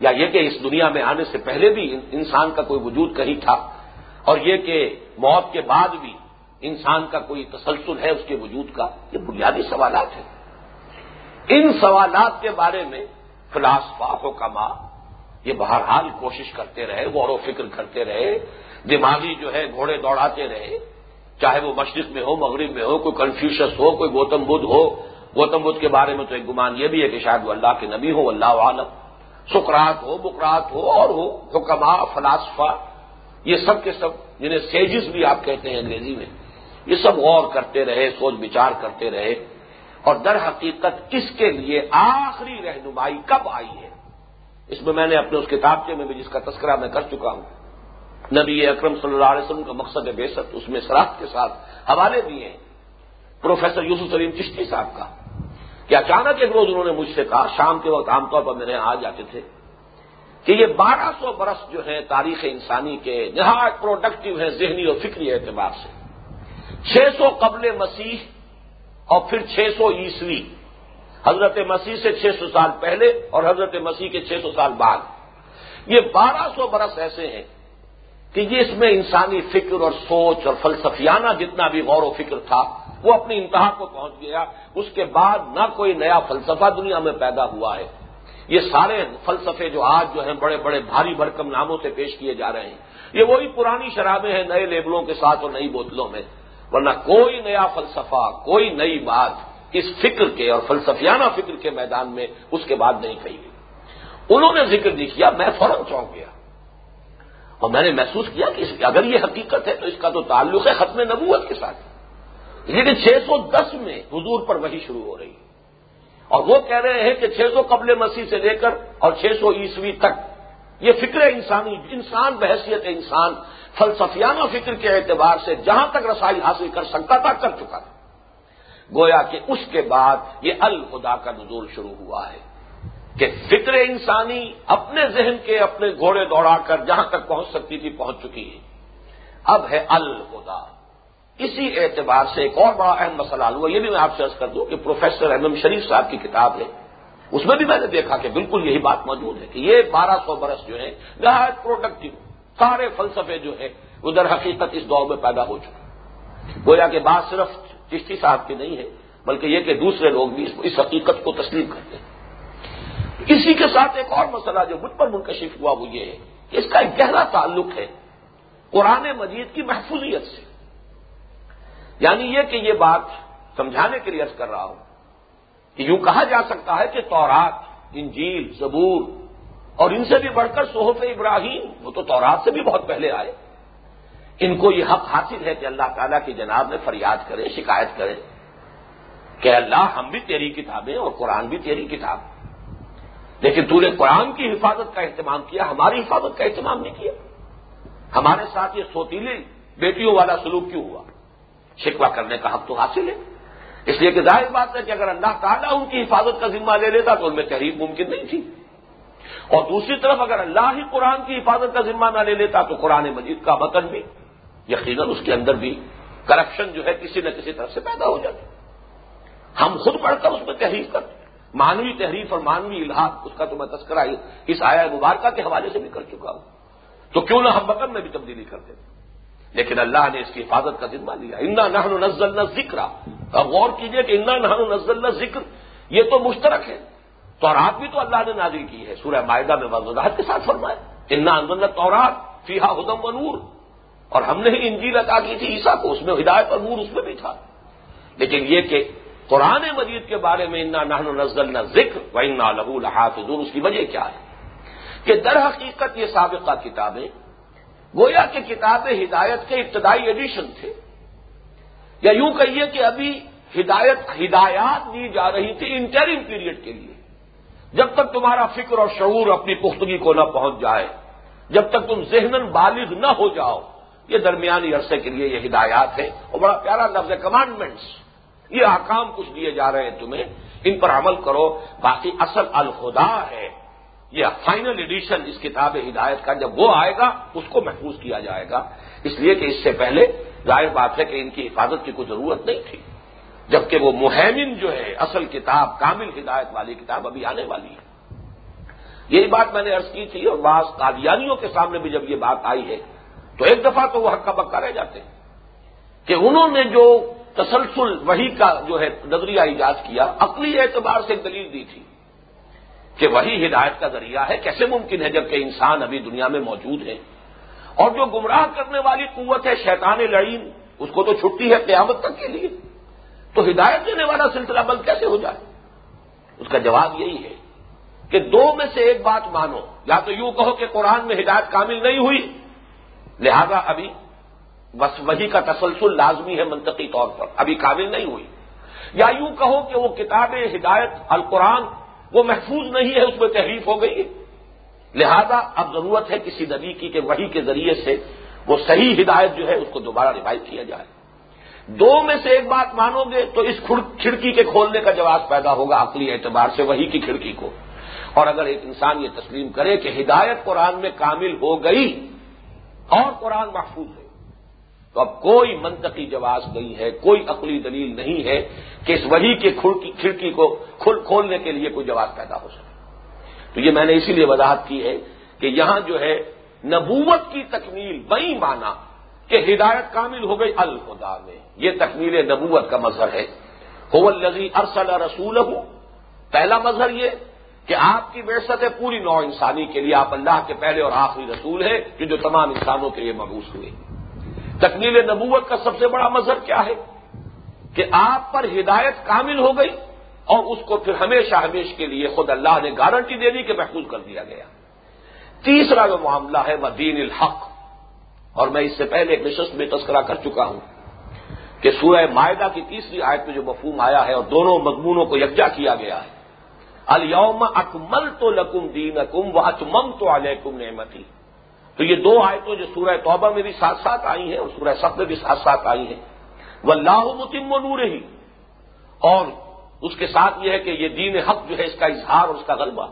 یا یہ کہ اس دنیا میں آنے سے پہلے بھی انسان کا کوئی وجود کہیں تھا؟ اور یہ کہ موت کے بعد بھی انسان کا کوئی تسلسل ہے اس کے وجود کا، یہ بنیادی سوالات ہیں۔ ان سوالات کے بارے میں فلاسفہ حکما یہ بہرحال کوشش کرتے رہے، غور و فکر کرتے رہے، دماغی جو ہے گھوڑے دوڑاتے رہے، چاہے وہ مشرق میں ہو، مغرب میں ہو، کوئی کنفیوشس ہو، کوئی گوتم بدھ ہو۔ گوتم بدھ کے بارے میں تو ایک گمان یہ بھی ہے کہ شاید وہ اللہ کے نبی ہو اللہ عالم۔ سکرات ہو، بکرات ہو، اور ہو حکما فلاسفہ۔ یہ سب کے سب جنہیں سیجز بھی آپ کہتے ہیں انگریزی میں، یہ سب غور کرتے رہے، سوچ بچار کرتے رہے۔ اور در حقیقت کس کے لیے آخری رہنمائی کب آئی ہے؟ اس میں میں نے اپنے اس کتابچے میں بھی جس کا تذکرہ میں کر چکا ہوں۔ نبی اکرم صلی اللہ علیہ وسلم کا مقصد بے اس میں سراخ کے ساتھ حوالے دیے ہیں۔ پروفیسر یوسف سلیم چشتی صاحب کا۔ کہ اچانک ایک روز انہوں نے مجھ سے کہا، شام کے وقت عام طور پر میرے یہاں آ جاتے تھے۔ کہ یہ بارہ سو برس جو ہے تاریخ انسانی کے نہایت پروڈکٹیو ہیں ذہنی اور فکری اعتبار سے۔ چھ سو قبل مسیح اور پھر چھ سو عیسوی۔ حضرت مسیح سے چھ سو سال پہلے اور حضرت مسیح کے چھ سو سال بعد۔ یہ بارہ سو برس ایسے ہیں کہ یہ اس میں انسانی فکر اور سوچ اور فلسفیانہ جتنا بھی غور و فکر تھا، وہ اپنی انتہا کو پہنچ گیا۔ اس کے بعد نہ کوئی نیا فلسفہ دنیا میں پیدا ہوا ہے۔ یہ سارے فلسفے جو آج جو ہیں بڑے بڑے بھاری بھرکم ناموں سے پیش کیے جا رہے ہیں۔ یہ وہی پرانی شرابیں ہیں نئے لیبلوں کے ساتھ اور نئی بوتلوں میں۔ ورنہ کوئی نیا فلسفہ، کوئی نئی بات اس فکر کے اور فلسفیانہ فکر کے میدان میں اس کے بعد نہیں کہی گئی انہوں نے ذکر نہیں کیا، میں فوراً چونک گیا۔ اور میں نے محسوس کیا کہ اگر یہ حقیقت ہے تو اس کا تو تعلق ہے ختم نبوت کے ساتھ۔ لیکن چھ سو دس میں حضور پر وہی شروع ہو رہی۔ ہے اور وہ کہہ رہے ہیں کہ چھ سو قبل مسیح سے لے کر اور چھ سو عیسوی تک۔ یہ فکر انسانی، انسان، بحثیت انسان، فلسفیانہ فکر کے اعتبار سے جہاں تک رسائی حاصل کر سکتا تھا، کر چکا۔ تھا گویا کہ اس کے بعد یہ الخدا کا نزول شروع ہوا ہے کہ فکر انسانی اپنے ذہن کے اپنے گھوڑے دوڑا کر جہاں تک پہنچ سکتی تھی، پہنچ چکی ہے۔ اب ہے الخدا۔ اسی اعتبار سے ایک اور بڑا اہم مسئلہ ہوا، یہ بھی میں آپ سے عرض کر دوں کہ پروفیسر ایم ایم شریف صاحب کی کتاب ہے اس میں بھی میں نے دیکھا کہ بالکل یہی بات موجود ہے کہ یہ بارہ سو برس جو ہے نہایت پروڈکٹیو سارے فلسفے جو ہے ادھر حقیقت اس دور میں پیدا ہو چکے گویا کہ بات صرف چشتی صاحب کی نہیں ہے، بلکہ یہ کہ دوسرے لوگ بھی اس حقیقت کو تسلیم کرتے ہیں۔ اسی کے ساتھ ایک اور مسئلہ جو مجھ پر منکشف ہوا وہ یہ ہے کہ اس کا ایک گہرا تعلق ہے قرآن مجید کی محفوظیت سے۔ یعنی یہ کہ یہ بات سمجھانے کے لیے عرض کر رہا ہوں کہ یوں کہا جا سکتا ہے کہ تورات، انجیل، زبور اور ان سے بھی بڑھ کر صحف ابراہیم، وہ تو تورات سے بھی بہت پہلے آئے۔ ان کو یہ حق حاصل ہے کہ اللہ تعالیٰ کی جناب میں فریاد کرے، شکایت کرے کہ اللہ ہم بھی تیری کتابیں اور قرآن بھی تیری کتاب۔ لیکن تو نے قرآن کی حفاظت کا اہتمام کیا، ہماری حفاظت کا اہتمام نہیں کیا۔ ہمارے ساتھ یہ سوتیلے بیٹیوں والا سلوک کیوں ہوا؟ شکوا کرنے کا حق تو حاصل ہے۔ اس لیے کہ ظاہر بات ہے کہ اگر اللہ تعالیٰ ان کی حفاظت کا ذمہ لے لیتا تو ان میں تحریر ممکن نہیں تھی۔ اور دوسری طرف اگر اللہ ہی قرآن کی حفاظت کا ذمہ نہ لے لیتا تو قرآن مجید کا متن بھی، یقیناً اس کے اندر بھی کرپشن جو ہے کسی نہ کسی طرف سے پیدا ہو جاتی ہم خود پڑھ کر اس میں تحریر کرتے مانوی تحریف اور مانوی الحاق اس کا تو میں تذکرہ اس آیا مبارکہ کے حوالے سے بھی کر چکا ہوں۔ تو کیوں نہ ہم مکن میں بھی تبدیلی کرتے تھے لیکن اللہ نے اس کی حفاظت کا ذمہ لیا۔ انا نہن نزل نہ ذکر اب غور کیجیے کہ انا نہن نزل نہ ذکر یہ تو مشترک ہے۔ تورات بھی تو اللہ نے نازل کی ہے۔ سورہ معاہدہ میں وضاحت کے ساتھ فرمایا، انا انزل تورات فیحا ہدم و نور۔ اور ہم نے ہی انجیل عطا کی تھی عیسا کو، اس میں ہدایت اور نور اس میں بھی تھا۔ لیکن یہ کہ قرآن مجید کے بارے میں انا نہن نزل نہ ذکر و انا لہو لحاظ اس کی وجہ کیا ہے؟ کہ در حقیقت یہ سابقہ کتابیں گویا کہ کتاب ہدایت کے ابتدائی ایڈیشن تھے۔ یا یوں کہیے کہ ابھی ہدایت، ہدایات دی جا رہی تھی انٹرم پیریڈ کے لیے۔ جب تک تمہارا فکر اور شعور اپنی پختگی کو نہ پہنچ جائے، جب تک تم ذہن بالغ نہ ہو جاؤ، یہ درمیانی عرصے کے لیے یہ ہدایات ہے اور بڑا پیارا لفظ ہے کمانڈمنٹس یہ آکام کچھ دیے جا رہے ہیں تمہیں۔ ان پر عمل کرو۔ باقی اصل الخدا ہے۔ یہ فائنل ایڈیشن اس کتاب ہدایت کا جب وہ آئے گا، اس کو محفوظ کیا جائے گا۔ اس لیے کہ اس سے پہلے ظاہر بات ہے کہ ان کی حفاظت کی کوئی ضرورت نہیں تھی۔ جبکہ وہ مہمن جو ہے، اصل کتاب، کامل ہدایت والی کتاب ابھی آنے والی ہے۔ یہی بات میں نے ارض کی تھی اور بعض قادیانیوں کے سامنے بھی جب یہ بات آئی ہے، تو ایک دفعہ تو وہ ہکا بکا رہ جاتے ہیں کہ انہوں نے جو تسلسل وہی کا جو ہے، نظریہ ایجاد کیا، عقلی اعتبار سے دلیل دی تھی۔ کہ وہی ہدایت کا ذریعہ ہے، کیسے ممکن ہے جبکہ انسان ابھی دنیا میں موجود ہے؟ اور جو گمراہ کرنے والی قوت ہے، شیطان لڑین اس کو تو چھٹی ہے قیامت تک کے لیے۔ تو ہدایت دینے والا سلسلہ بند کیسے ہو جائے؟ اس کا جواب یہی ہے کہ دو میں سے ایک بات مانو۔ یا تو یوں کہو کہ قرآن میں ہدایت کامل نہیں ہوئی۔ لہذا ابھی بس وہی کا تسلسل لازمی ہے منطقی طور پر۔ ابھی قابل نہیں ہوئی۔ یا یوں کہو کہ وہ کتاب ہدایت، القرآن وہ محفوظ نہیں ہے، اس میں تحریف ہو گئی لہذا اب ضرورت ہے کسی نبی کی کہ وہی کے ذریعے سے وہ صحیح ہدایت جو ہے اس کو دوبارہ ریوائو کیا جائے۔ دو میں سے ایک بات مانو گے تو اس کھڑکی کے کھولنے کا جواز پیدا ہوگا عقلی اعتبار سے وہی کی کھڑکی کو۔ اور اگر ایک انسان یہ تسلیم کرے کہ ہدایت قرآن میں کامل ہو گئی اور قرآن محفوظ ہے۔ تو اب کوئی منطقی جواز نہیں ہے، کوئی عقلی دلیل نہیں ہے کہ اس وہی کے کھڑکی کو کھولنے کے لیے کوئی جواز پیدا ہو سکے۔ تو یہ میں نے اسی لیے وضاحت کی ہے کہ یہاں جو ہے نبوت کی تکمیل بئی مانا کہ ہدایت کامل ہو گئی الخدا میں۔ یہ تکمیل نبوت کا مظہر ہے۔ ہو الزی ارسل رسول ہوں پہلا مظہر یہ کہ آپ کی ویست ہے پوری نو انسانی کے لیے، آپ اللہ کے پہلے اور آخری رسول ہے کہ جو تمام انسانوں کے لیے مبوس ہوئے۔ تکمیل نبوت کا سب سے بڑا مظہر کیا ہے؟ کہ آپ پر ہدایت کامل ہو گئی اور اس کو پھر ہمیشہ ہمیش کے لیے خود اللہ نے گارنٹی دے دی کہ محفوظ کر دیا گیا۔ تیسرا جو معاملہ ہے وہ دین الحق۔ اور میں اس سے پہلے ایک نشست میں تذکرہ کر چکا ہوں کہ سورہ معاہدہ کی تیسری آیت میں جو مفہوم آیا ہے اور دونوں مضمونوں کو یکجا کیا گیا ہے۔ الوم اکمل تو لکم دین اکم و اچمم تو علیکم نعمتی تو یہ دو آیتوں جو سورہ توبہ میں بھی ساتھ ساتھ آئی ہیں اور سورہ سب میں بھی ساتھ ساتھ آئی ہیں۔ وہ اللہ متم و نور ہی اور اس کے ساتھ یہ ہے کہ یہ دین حق جو ہے اس کا اظہار اور اس کا غلبہ۔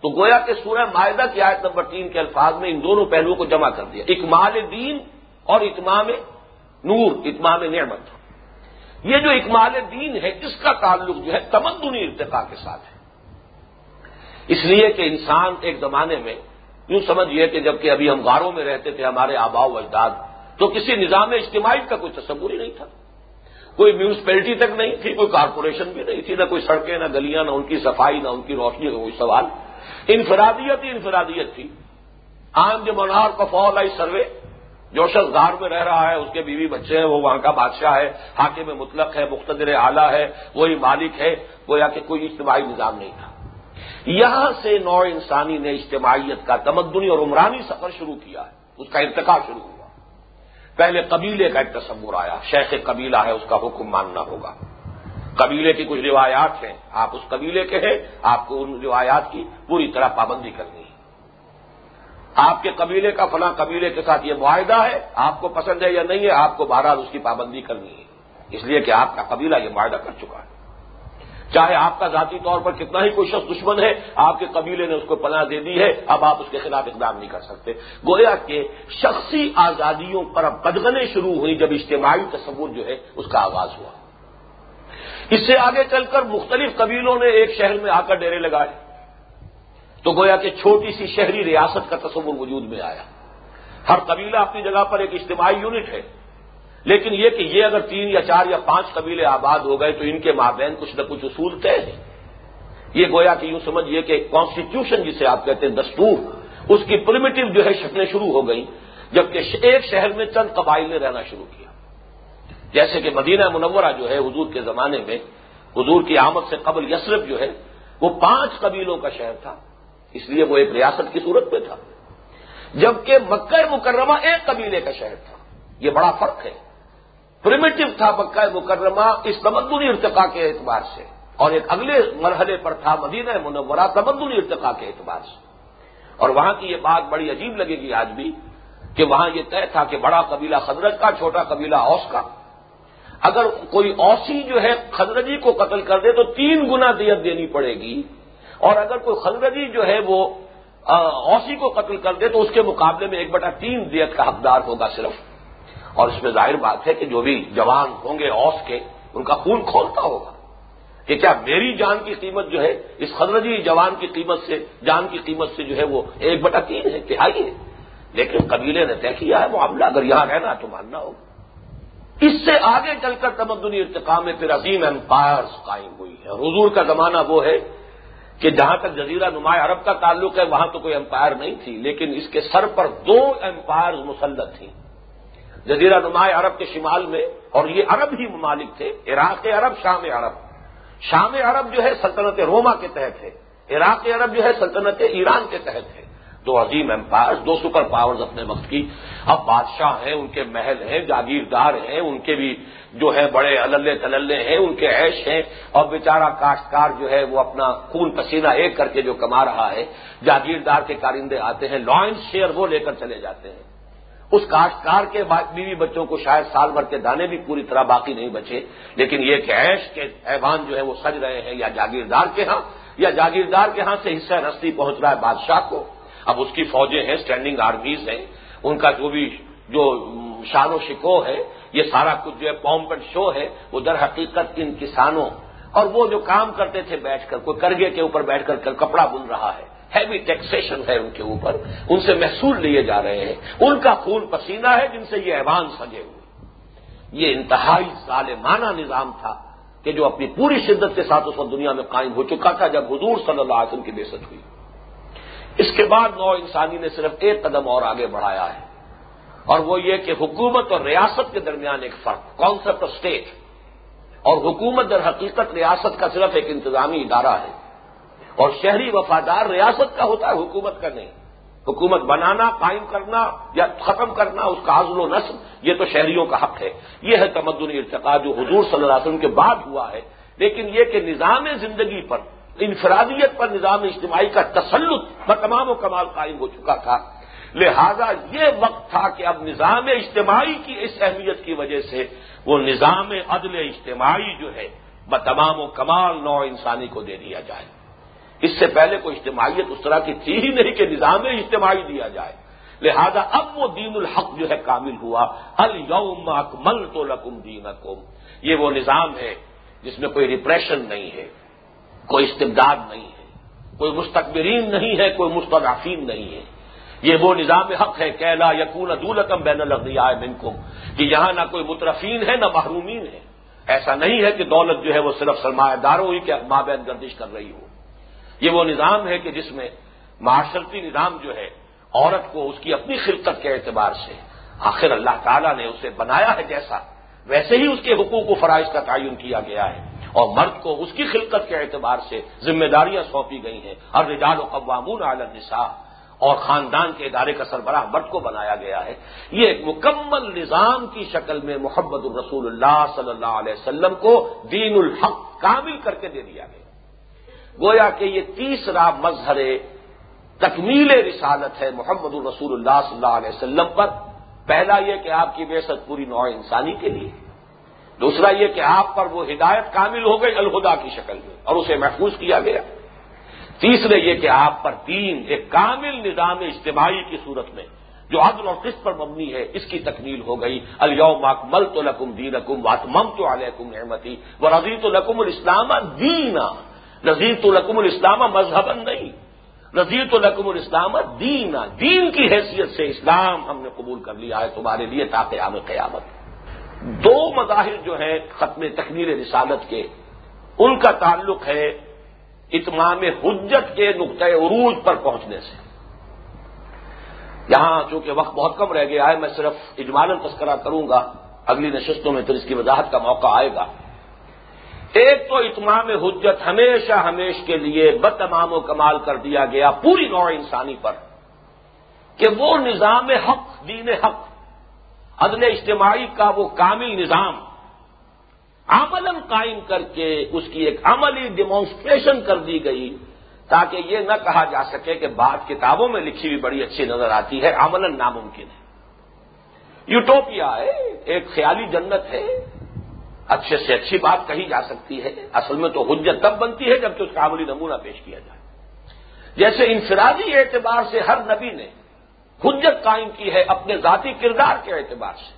تو گویا کہ سورہ معاہدہ کی آیت نمبر تین کے الفاظ میں ان دونوں پہلوؤں کو جمع کر دیا۔ اکمال دین اور اتمام نور، اتمام نعمت۔ یہ جو اکمال دین ہے اس کا تعلق جو ہے؟ تمدنی ارتقاء کے ساتھ ہے۔ اس لیے کہ انسان ایک زمانے میں یوں سمجھیے کہ جبکہ ابھی ہم غاروں میں رہتے تھے، ہمارے آبا و اجداد، تو کسی نظام اجتماعی کا کوئی تصور ہی نہیں تھا۔ کوئی میونسپلٹی تک نہیں تھی، کوئی کارپوریشن بھی نہیں تھی، نہ کوئی سڑکیں، نہ گلیاں، نہ ان کی صفائی، نہ ان کی روشنی کا کوئی سوال۔ انفرادیت ہی انفرادیت تھی۔ عام جو منار کا فول آئی سروے جو شخص گار میں رہ رہا ہے، اس کے بیوی بچے ہیں، وہ وہاں کا بادشاہ ہے، حاکم میں مطلق ہے، مقتدر اعلیٰ ہے، وہی مالک ہے وہ یا کہ کوئی اجتماعی نظام نہیں تھا۔ یہاں سے نو انسانی نے اجتماعیت کا تمدنی اور عمرانی سفر شروع کیا ہے۔ اس کا ارتقا شروع ہوا۔ پہلے قبیلے کا ایک تصور آیا۔ شیخ قبیلہ ہے، اس کا حکم ماننا ہوگا۔ قبیلے کی کچھ روایات ہیں۔ آپ اس قبیلے کے ہیں، آپ کو ان روایات کی پوری طرح پابندی کرنی ہے۔ آپ کے قبیلے کا فلاں قبیلے کے ساتھ یہ معاہدہ ہے، آپ کو پسند ہے یا نہیں ہے، آپ کو بہرحال اس کی پابندی کرنی ہے۔ اس لیے کہ آپ کا قبیلہ یہ معاہدہ کر چکا ہے۔ چاہے آپ کا ذاتی طور پر کتنا ہی کوئی شخص دشمن ہے، آپ کے قبیلے نے اس کو پناہ دے دی ہے، اب آپ اس کے خلاف اقدام نہیں کر سکتے۔ گویا کہ شخصی آزادیوں پر اب بدغنے شروع ہوئی جب اجتماعی تصور جو ہے اس کا آغاز ہوا۔ اس سے آگے چل کر مختلف قبیلوں نے ایک شہر میں آ کر ڈیرے لگائے۔ تو گویا کہ چھوٹی سی شہری ریاست کا تصور وجود میں آیا۔ ہر قبیلہ اپنی جگہ پر ایک اجتماعی یونٹ ہے۔ لیکن یہ کہ یہ اگر تین یا چار یا پانچ قبیلے آباد ہو گئے تو ان کے مابین کچھ نہ کچھ اصول طے ہیں۔ یہ گویا کہ یوں سمجھیے کہ کانسٹیٹیوشن جسے آپ کہتے ہیں دستور، اس کی پرمیٹو جو ہے شکلیں شروع ہو گئیں، جبکہ ایک شہر میں چند قبائل نے رہنا شروع کیا۔ جیسے کہ مدینہ منورہ جو ہے حضور کے زمانے میں، حضور کی آمد سے قبل یسرف جو ہے، وہ پانچ قبیلوں کا شہر تھا۔ اس لیے وہ ایک ریاست کی صورت میں تھا۔ جبکہ مکہ مکرمہ ایک قبیلے کا شہر تھا۔ یہ بڑا فرق ہے۔ پریمیٹو تھا مکہ مکرمہ، اس تمدنی ارتقا کے اعتبار سے۔ اور ایک اگلے مرحلے پر تھا مدینہ منورہ، تمدنی ارتقا کے اعتبار سے۔ اور وہاں کی یہ بات بڑی عجیب لگے گی آج بھی کہ وہاں یہ طے تھا کہ بڑا قبیلہ خدرج کا، چھوٹا قبیلہ اوس کا۔ اگر کوئی اوسی جو ہے خدرجی کو قتل کر دے تو تین گنا دیت دینی پڑے گی۔ اور اگر کوئی خدرجی جو ہے وہ اوسی کو قتل کر دے تو اس کے مقابلے میں ایک بٹا تین دیت کا حقدار ہوگا صرف۔ اور اس میں ظاہر بات ہے کہ جو بھی جوان ہوں گے اوس کے، ان کا خون کھولتا ہوگا۔ کہ کیا میری جان کی قیمت جو ہے، اس خدرجی جوان کی قیمت سے، جان کی قیمت سے جو ہے وہ ایک بٹا تین ہے، تہائی ہے۔ لیکن قبیلے نے طے کیا ہے، معاملہ اگر یہاں رہنا تو ماننا ہوگا۔ اس سے آگے چل کر تمدنی ارتقاء میں پھر عظیم امپائرس قائم ہوئی ہے حضور کا زمانہ وہ ہے کہ جہاں تک جزیرہ نمایاں عرب کا تعلق ہے، وہاں تو کوئی امپائر نہیں تھی، لیکن اس کے سر پر دو امپائر مسلط تھیں۔ جزیرہ نمایاں عرب کے شمال میں، اور یہ عرب ہی ممالک تھے، عراق عرب، شام عرب۔ شام عرب جو ہے سلطنت روما کے تحت ہے، عراق عرب جو ہے سلطنت ایران کے تحت ہے۔ دو عظیم امپائر دو سپر پاورز اپنے وقت کی۔ اب بادشاہ ہیں، ان کے محل ہیں، جاگیردار ہیں، ان کے بھی جو ہے بڑے اللے تللے ہیں، ان کے عیش ہیں۔ اور بیچارہ کاشتکار جو ہے، وہ اپنا خون پسینہ ایک کر کے جو کما رہا ہے، جاگیردار کے کارندے آتے ہیں لائنس شیئر وہ لے کر چلے جاتے ہیں۔ اس کاشتکار کے بیوی بچوں کو شاید سال بھر کے دانے بھی پوری طرح باقی نہیں بچے، لیکن یہ کہ عیش کے ایوان جو ہے وہ سج رہے ہیں یا جاگیردار کے ہاں یا جاگیردار کے ہاں سے حصہ رستی پہنچ رہا ہے بادشاہ کو۔ اب اس کی فوجیں ہیں اسٹینڈنگ آرمیز ہیں۔ ان کا جو بھی جو شان و شکو ہے، یہ سارا کچھ جو ہے پومپ اینڈ شو ہے، وہ در حقیقت ان کسانوں اور وہ جو کام کرتے تھے بیٹھ کر، کوئی کرگے کے اوپر بیٹھ کر کپڑا بن رہا ہے۔ ہیوی ٹیکسیشن ہے ان کے اوپر، ان سے محصول لیے جا رہے ہیں۔ ان کا خون پسینہ ہے جن سے یہ ایوان سجے ہوئے۔ یہ انتہائی ظالمانہ نظام تھا کہ جو اپنی پوری شدت کے ساتھ اس وقت دنیا میں قائم ہو چکا تھا جب حضور صلی اللہ علیہ وسلم کی بےست ہوئی۔ اس کے بعد نو انسانی نے صرف ایک قدم اور آگے بڑھایا ہے۔ اور وہ یہ کہ حکومت اور ریاست کے درمیان ایک فرق کانسپٹ آف اسٹیٹ اور حکومت در حقیقت ریاست کا صرف ایک انتظامی ادارہ ہے۔ اور شہری وفادار ریاست کا ہوتا ہے حکومت کا نہیں۔ حکومت بنانا، قائم کرنا یا ختم کرنا، اس کا عزل و نسل یہ تو شہریوں کا حق ہے۔ یہ ہے تمدن ارتقا جو حضور صلی اللہ علیہ وسلم کے بعد ہوا ہے۔ لیکن یہ کہ نظام زندگی پر، انفرادیت پر نظام اجتماعی کا تسلط بتمام و کمال قائم ہو چکا تھا۔ لہذا یہ وقت تھا کہ اب نظام اجتماعی کی اس اہمیت کی وجہ سے وہ نظام عدل اجتماعی جو ہے بتمام و کمال نو انسانی کو دے دیا جائے۔ اس سے پہلے کوئی اجتماعیت اس طرح کی تھی ہی نہیں کہ نظام اجتماعی دیا جائے۔ لہذا اب وہ دین الحق جو ہے کامل ہوا۔ الوم اکمل تو لکم دین یہ وہ نظام ہے جس میں کوئی ریپریشن نہیں ہے، کوئی استبداد نہیں ہے۔ کوئی مستقبرین نہیں ہے، کوئی مستدافین نہیں ہے۔ یہ وہ نظام حق ہے کیلا یقون دولتم بین الغیا منکم۔ کہ یہاں نہ کوئی مترفین ہے، نہ محرومین ہے ایسا نہیں ہے کہ دولت جو ہے وہ صرف سرمایہ داروں ہی کے مابین گردش کر رہی ہو۔ یہ وہ نظام ہے کہ جس میں معاشرتی نظام جو ہے، عورت کو اس کی اپنی خلقت کے اعتبار سے آخر اللہ تعالیٰ نے اسے بنایا ہے جیسا، ویسے ہی اس کے حقوق و فرائض کا تعین کیا گیا ہے۔ اور مرد کو اس کی خلقت کے اعتبار سے ذمہ داریاں سونپی گئی ہیں۔ اور رجال و قوامون عالم نسا اور خاندان کے ادارے کا سربراہ مرد کو بنایا گیا ہے۔ یہ ایک مکمل نظام کی شکل میں محمد الرسول اللہ صلی اللہ علیہ وسلم کو دین الحق کامل کر کے دے دیا گیا۔ گویا کہ یہ تیسرا مظہر تکمیل رسالت ہے محمد الرسول اللہ صلی اللہ علیہ وسلم پر۔ پہلا یہ کہ آپ کی بے پوری نوع انسانی کے لیے۔ دوسرا یہ کہ آپ پر وہ ہدایت کامل ہو گئی الہدا کی شکل میں اور اسے محفوظ کیا گیا۔ تیسرے یہ کہ آپ پر تین ایک کامل نظام اجتماعی کی صورت میں جو عدل اور قسط پر مبنی ہے، اس کی تکمیل ہو گئی۔ الوم اکمل تو لکم دین اکم واتمم تو علیکم نعمتی و رضی تو لکم الاسلام دینا۔ نذیر تو لکم الاسلام مذہب نہیں۔ نذیر تو لکم الاسلام دین دین کی حیثیت سے اسلام ہم نے قبول کر لیا ہے تمہارے لیے تاقیام قیامت۔ دو مظاہر جو ہیں ختم تکمیل رسالت کے، ان کا تعلق ہے اتمام حجت کے نقطۂ عروج پر پہنچنے سے۔ یہاں چونکہ وقت بہت کم رہ گیا ہے، میں صرف اجمالن تذکرہ کروں گا۔ اگلی نشستوں میں پھر اس کی وضاحت کا موقع آئے گا۔ ایک تو اتمام حجت ہمیشہ ہمیش کے لیے بتمام و کمال کر دیا گیا پوری نوع انسانی پر کہ وہ نظام حق، دین حق، عدل اجتماعی کا وہ کامل نظام عمل قائم کر کے اس کی ایک عملی ڈیمانسٹریشن کر دی گئی تاکہ یہ نہ کہا جا سکے کہ بات کتابوں میں لکھی ہوئی بڑی اچھی نظر آتی ہے عمل ناممکن ہے۔ یوٹوپیا ہے، ایک خیالی جنت ہے۔ اچھے سے اچھی بات کہی جا سکتی ہے، اصل میں تو حجت تب بنتی ہے جبکہ اس کا عملی نمونہ پیش کیا جائے۔ جیسے انفرادی اعتبار سے ہر نبی نے حجت قائم کی ہے اپنے ذاتی کردار کے اعتبار سے،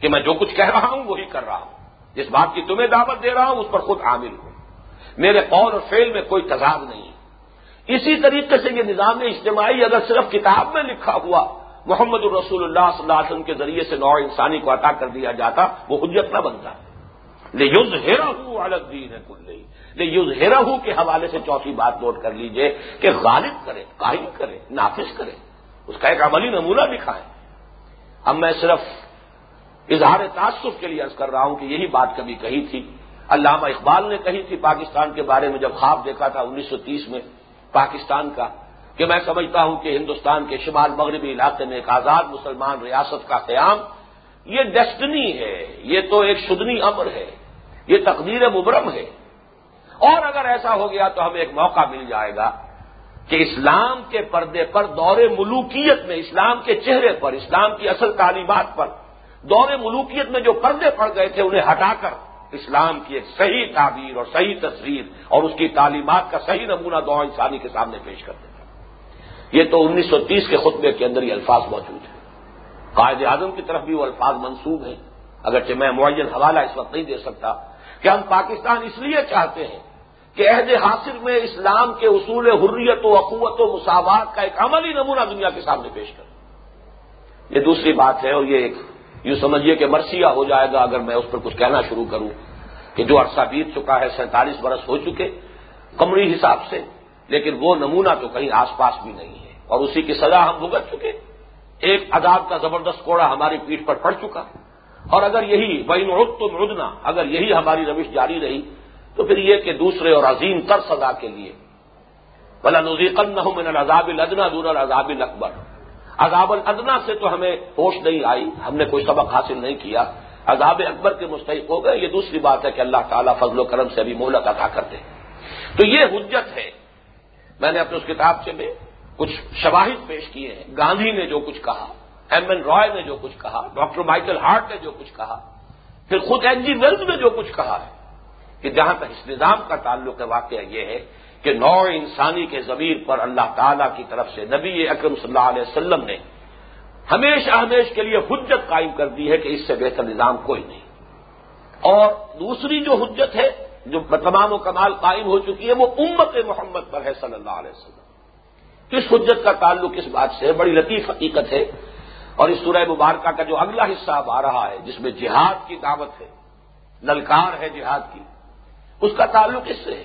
کہ میں جو کچھ کہہ رہا ہوں وہی کر رہا ہوں۔ جس بات کی تمہیں دعوت دے رہا ہوں اس پر خود عامل ہوں۔ میرے قول اور فیل میں کوئی تضاد نہیں۔ اسی طریقے سے یہ نظام اجتماعی اگر صرف کتاب میں لکھا ہوا محمد الرسول اللہ صلی اللہ علیہ وسلم کے ذریعے سے نوع انسانی کو عطا کر دیا جاتا، وہ حجت نہ بنتا لے یوز ہیرا ہوں الگ دین ہے کل لے یوز ہیرا ہوں کے حوالے سے چوتھی بات نوٹ کر لیجیے کہ غالب کرے قائم کرے، نافذ کرے، اس کا ایک عملی نمونہ دکھائیں اب میں صرف اظہار تعصف کے لیے عرض کر رہا ہوں کہ یہی بات کبھی کہی تھی، علامہ اقبال نے کہی تھی پاکستان کے بارے میں جب خواب دیکھا تھا انیس سو تیس میں پاکستان کا، کہ میں سمجھتا ہوں کہ ہندوستان کے شمال مغربی علاقے میں ایک آزاد مسلمان ریاست کا قیام، یہ ڈیسٹنی ہے، یہ تو ایک شدنی امر ہے۔ یہ تقدیر مبرم ہے۔ اور اگر ایسا ہو گیا تو ہمیں ایک موقع مل جائے گا کہ اسلام کے پردے پر دور ملوکیت میں، اسلام کے چہرے پر، اسلام کی اصل تعلیمات پر دور ملوکیت میں جو پردے پڑ گئے تھے انہیں ہٹا کر اسلام کی ایک صحیح تعبیر اور صحیح تصویر اور اس کی تعلیمات کا صحیح نمونہ دو انسانی کے سامنے پیش کر دیتا یہ تو انیس سو تیس کے خطبے کے اندر یہ الفاظ موجود ہیں۔ قائد اعظم کی طرف بھی وہ الفاظ منسوب ہیں، اگرچہ میں معین حوالہ اس وقت نہیں دے سکتا۔ کہ ہم پاکستان اس لیے چاہتے ہیں کہ عہد حاصل میں اسلام کے اصول حریت و اقوت و مساوات کا ایک عملی نمونہ دنیا کے سامنے پیش کریں یہ دوسری بات ہے اور یہ ایک یوں سمجھیے کہ مرثیہ ہو جائے گا اگر میں اس پر کچھ کہنا شروع کروں کہ جو عرصہ بیت چکا ہے سینتالیس برس ہو چکے کمری حساب سے، لیکن وہ نمونہ تو کہیں آس پاس بھی نہیں ہے۔ اور اسی کی سزا ہم بھگت چکے۔ ایک عذاب کا زبردست کوڑا ہماری پیٹ پر پڑ چکا۔ اور اگر یہی بین عد تو مردنا اگر یہی ہماری روش جاری رہی، تو پھر یہ کہ دوسرے اور عظیم تر سزا کے لیے۔ بلا نزیقن نہ ہوں عذاب الدنا دور العذاب اکبر عذاب الدنا سے تو ہمیں ہوش نہیں آئی، ہم نے کوئی سبق حاصل نہیں کیا۔ عذاب اکبر کے مستحق ہو گئے، یہ دوسری بات ہے کہ اللہ تعالیٰ فضل و کرم سے ابھی مہلت عطا کرتے تو یہ حجت ہے۔ میں نے اپنے اس کتاب سے میں کچھ شواہد پیش کیے ہیں۔ گاندھی نے جو کچھ کہا ایم این رائے نے جو کچھ کہا، ڈاکٹر مائیکل ہارٹ نے جو کچھ کہا، پھر خود این جی ویلز نے جو کچھ کہا ہے، کہ جہاں تک اس نظام کا تعلق ہے، واقعہ یہ ہے کہ نو انسانی کے ضمیر پر اللہ تعالی کی طرف سے نبی اکرم صلی اللہ علیہ وسلم نے ہمیشہ ہمیش کے لیے حجت قائم کر دی ہے کہ اس سے بہتر نظام کوئی نہیں۔ اور دوسری جو حجت ہے، جو تمام و کمال قائم ہو چکی ہے، وہ امت محمد پر ہے صلی اللہ علیہ وسلم۔ کس حجت کا تعلق اس بات سے بڑی لطیف حقیقت ہے اور اس سورہ مبارکہ کا جو اگلا حصہ اب آ رہا ہے، جس میں جہاد کی دعوت ہے، للکار ہے جہاد کی، اس کا تعلق اس سے ہے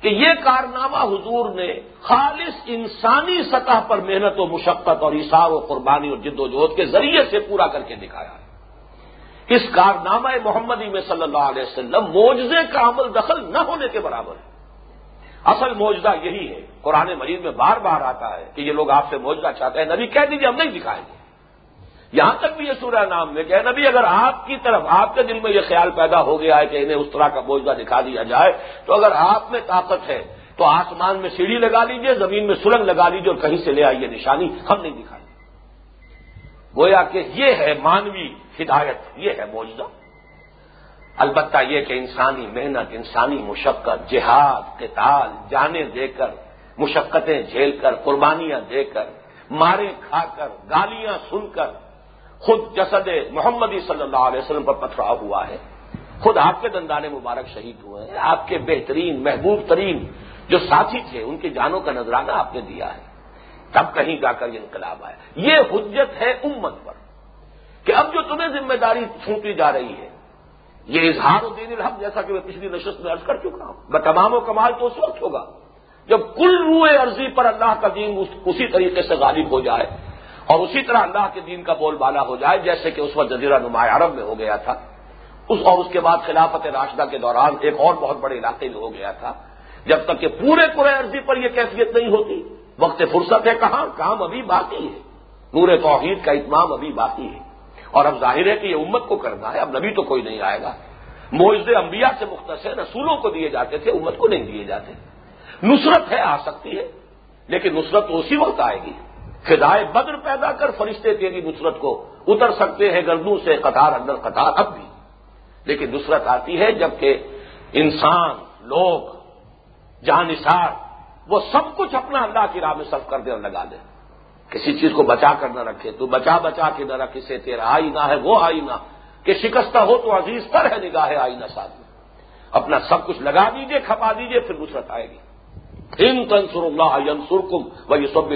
کہ یہ کارنامہ حضور نے خالص انسانی سطح پر محنت و مشقت اور اشار و قربانی اور جد و جہد کے ذریعے سے پورا کر کے دکھایا ہے۔ اس کارنامہ محمدی میں صلی اللہ علیہ وسلم موجزے کا عمل دخل نہ ہونے کے برابر ہے۔ اصل موجودہ یہی ہے، قرآن مجید میں بار بار آتا ہے کہ یہ لوگ آپ سے موجودہ چاہتے ہیں، نبی کہہ دیجیے ہم نہیں دکھائیں گے۔ یہاں تک بھی یہ سورہ نام میں کہ نبی، اگر آپ کی طرف، آپ کے دل میں یہ خیال پیدا ہو گیا ہے کہ انہیں اس طرح کا موجودہ دکھا دیا جائے، تو اگر آپ میں طاقت ہے، تو آسمان میں سیڑھی لگا لیجیے، زمین میں سرنگ لگا لیجیے اور کہیں سے لے آئیے نشانی ہم نہیں دکھائیں گویا کہ یہ ہے مانوی ہدایت، یہ ہے موجودہ البتہ یہ کہ انسانی محنت، انسانی مشقت، جہاد، قتال، جانے دے کر، مشقتیں جھیل کر، قربانیاں دے کر، مارے کھا کر، گالیاں سن کر خود جسد محمدی صلی اللہ علیہ وسلم پر پتھرا ہوا ہے۔ خود آپ کے دندان مبارک شہید ہوئے ہیں۔ آپ کے بہترین، محبوب ترین جو ساتھی تھے، ان کی جانوں کا نذرانہ آپ نے دیا ہے۔ تب کہیں جا کر یہ انقلاب آیا۔ یہ حجت ہے امت پر کہ اب جو تمہیں ذمہ داری چھوٹی جا رہی ہے، یہ اظہار و دین الحق جیسا کہ میں پچھلی نشست میں عرض کر چکا ہوں۔ میں تمام و کمال تو اس وقت ہوگا جب کل روئے عرضی پر اللہ کا دین اسی طریقے سے غالب ہو جائے۔ اور اسی طرح اللہ کے دین کا بول بالا ہو جائے، جیسے کہ اس وقت جزیرہ نمایاں عرب میں ہو گیا تھا۔ اس اور اس کے بعد خلافت راشدہ کے دوران ایک اور بہت بڑے علاقے میں ہو گیا تھا۔ جب تک کہ پورے پورے عرضی پر یہ کیفیت نہیں ہوتی، وقت فرصت ہے کہاں؟ کام ابھی باقی ہے۔ نور توحید کا اتمام ابھی باقی ہے۔ اور اب ظاہر ہے کہ یہ امت کو کرنا ہے، اب نبی تو کوئی نہیں آئے گا۔ موجود انبیاء سے مختصر رسولوں کو دیے جاتے تھے، امت کو نہیں دیے جاتے۔ نصرت ہے، آ سکتی ہے، لیکن نصرت تو اسی وقت آئے گی۔ خدائے بدر پیدا کر فرشتے تیری نصرت کو اتر سکتے ہیں گردوں سے قطار اندر قطار اب بھی۔ لیکن نصرت آتی ہے جبکہ انسان، لوگ جہاں نثار وہ سب کچھ اپنا اللہ کی راہ میں صرف کر دے اور لگا دے۔ کسی چیز کو بچا کر نہ رکھے۔ تو بچا بچا کے نہ رکھ اسے تیرا آئینہ ہے، وہ آئینہ۔ کہ شکستہ ہو تو عزیز پر ہے نگاہ آئینہ ساتھ میں۔ اپنا سب کچھ لگا دیجیے، کھپا دیجیے، پھر نصرت آئے گی۔ ان تنسر اللہ ینسرکم وہ یہ سب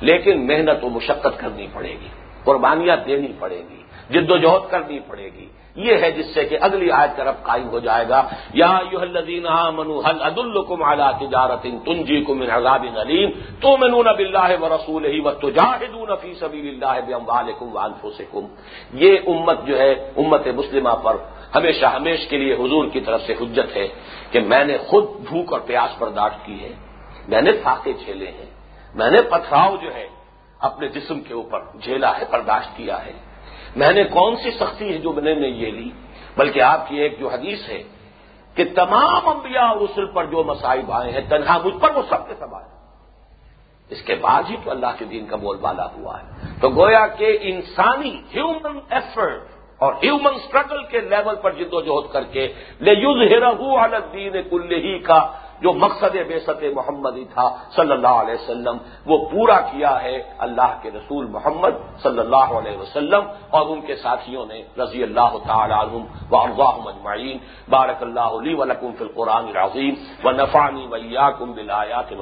لیکن محنت و مشقت کرنی پڑے گی، قربانیاں دینی پڑے گی، جد و جہد کرنی پڑے گی۔ یہ ہے جس سے کہ اگلی آیت طرف قائم ہو جائے گا، یا الذین آمنوا حل عد الکم اعلیٰ تجارت تنجی کم عذاب علیم تو منون اب اللہ و رسول ہی و تجاہدون فی سبیل اللہ باموالکم وانفسکم۔ یہ امت جو ہے، امت مسلمہ پر ہمیشہ ہمیش کے لیے حضور کی طرف سے حجت ہے کہ میں نے خود بھوک اور پیاس برداشت کی ہے، میں نے فاقے جھیلے ہیں، میں نے پتھراؤ جو ہے اپنے جسم کے اوپر جھیلا ہے، برداشت کیا ہے۔ میں نے کون سی سختی ہے جو میں نے یہ لی بلکہ آپ کی ایک جو حدیث ہے کہ تمام انبیاء اور رسل پر جو مسائب آئے ہیں، تنہا مجھ پر وہ سب کے سب آئے۔ اس کے بعد ہی تو اللہ کے دین کا بول بالا ہوا ہے۔ تو گویا کہ انسانی ہیومن ایفرٹ اور ہیومن اسٹرگل کے لیول پر جد و جہد کر کے لے یوز ہیرا دین کل ہی کا جو مقصد بے ست محمدی تھا صلی اللہ علیہ وسلم، وہ پورا کیا ہے اللہ کے رسول محمد صلی اللہ علیہ وسلم اور ان کے ساتھیوں نے رضی اللہ تعالی عنہم و ارواہ مجمعین بارک اللہ علی ولکم فی القرآن العظیم۔ و نفانی ویا کم بلایا کے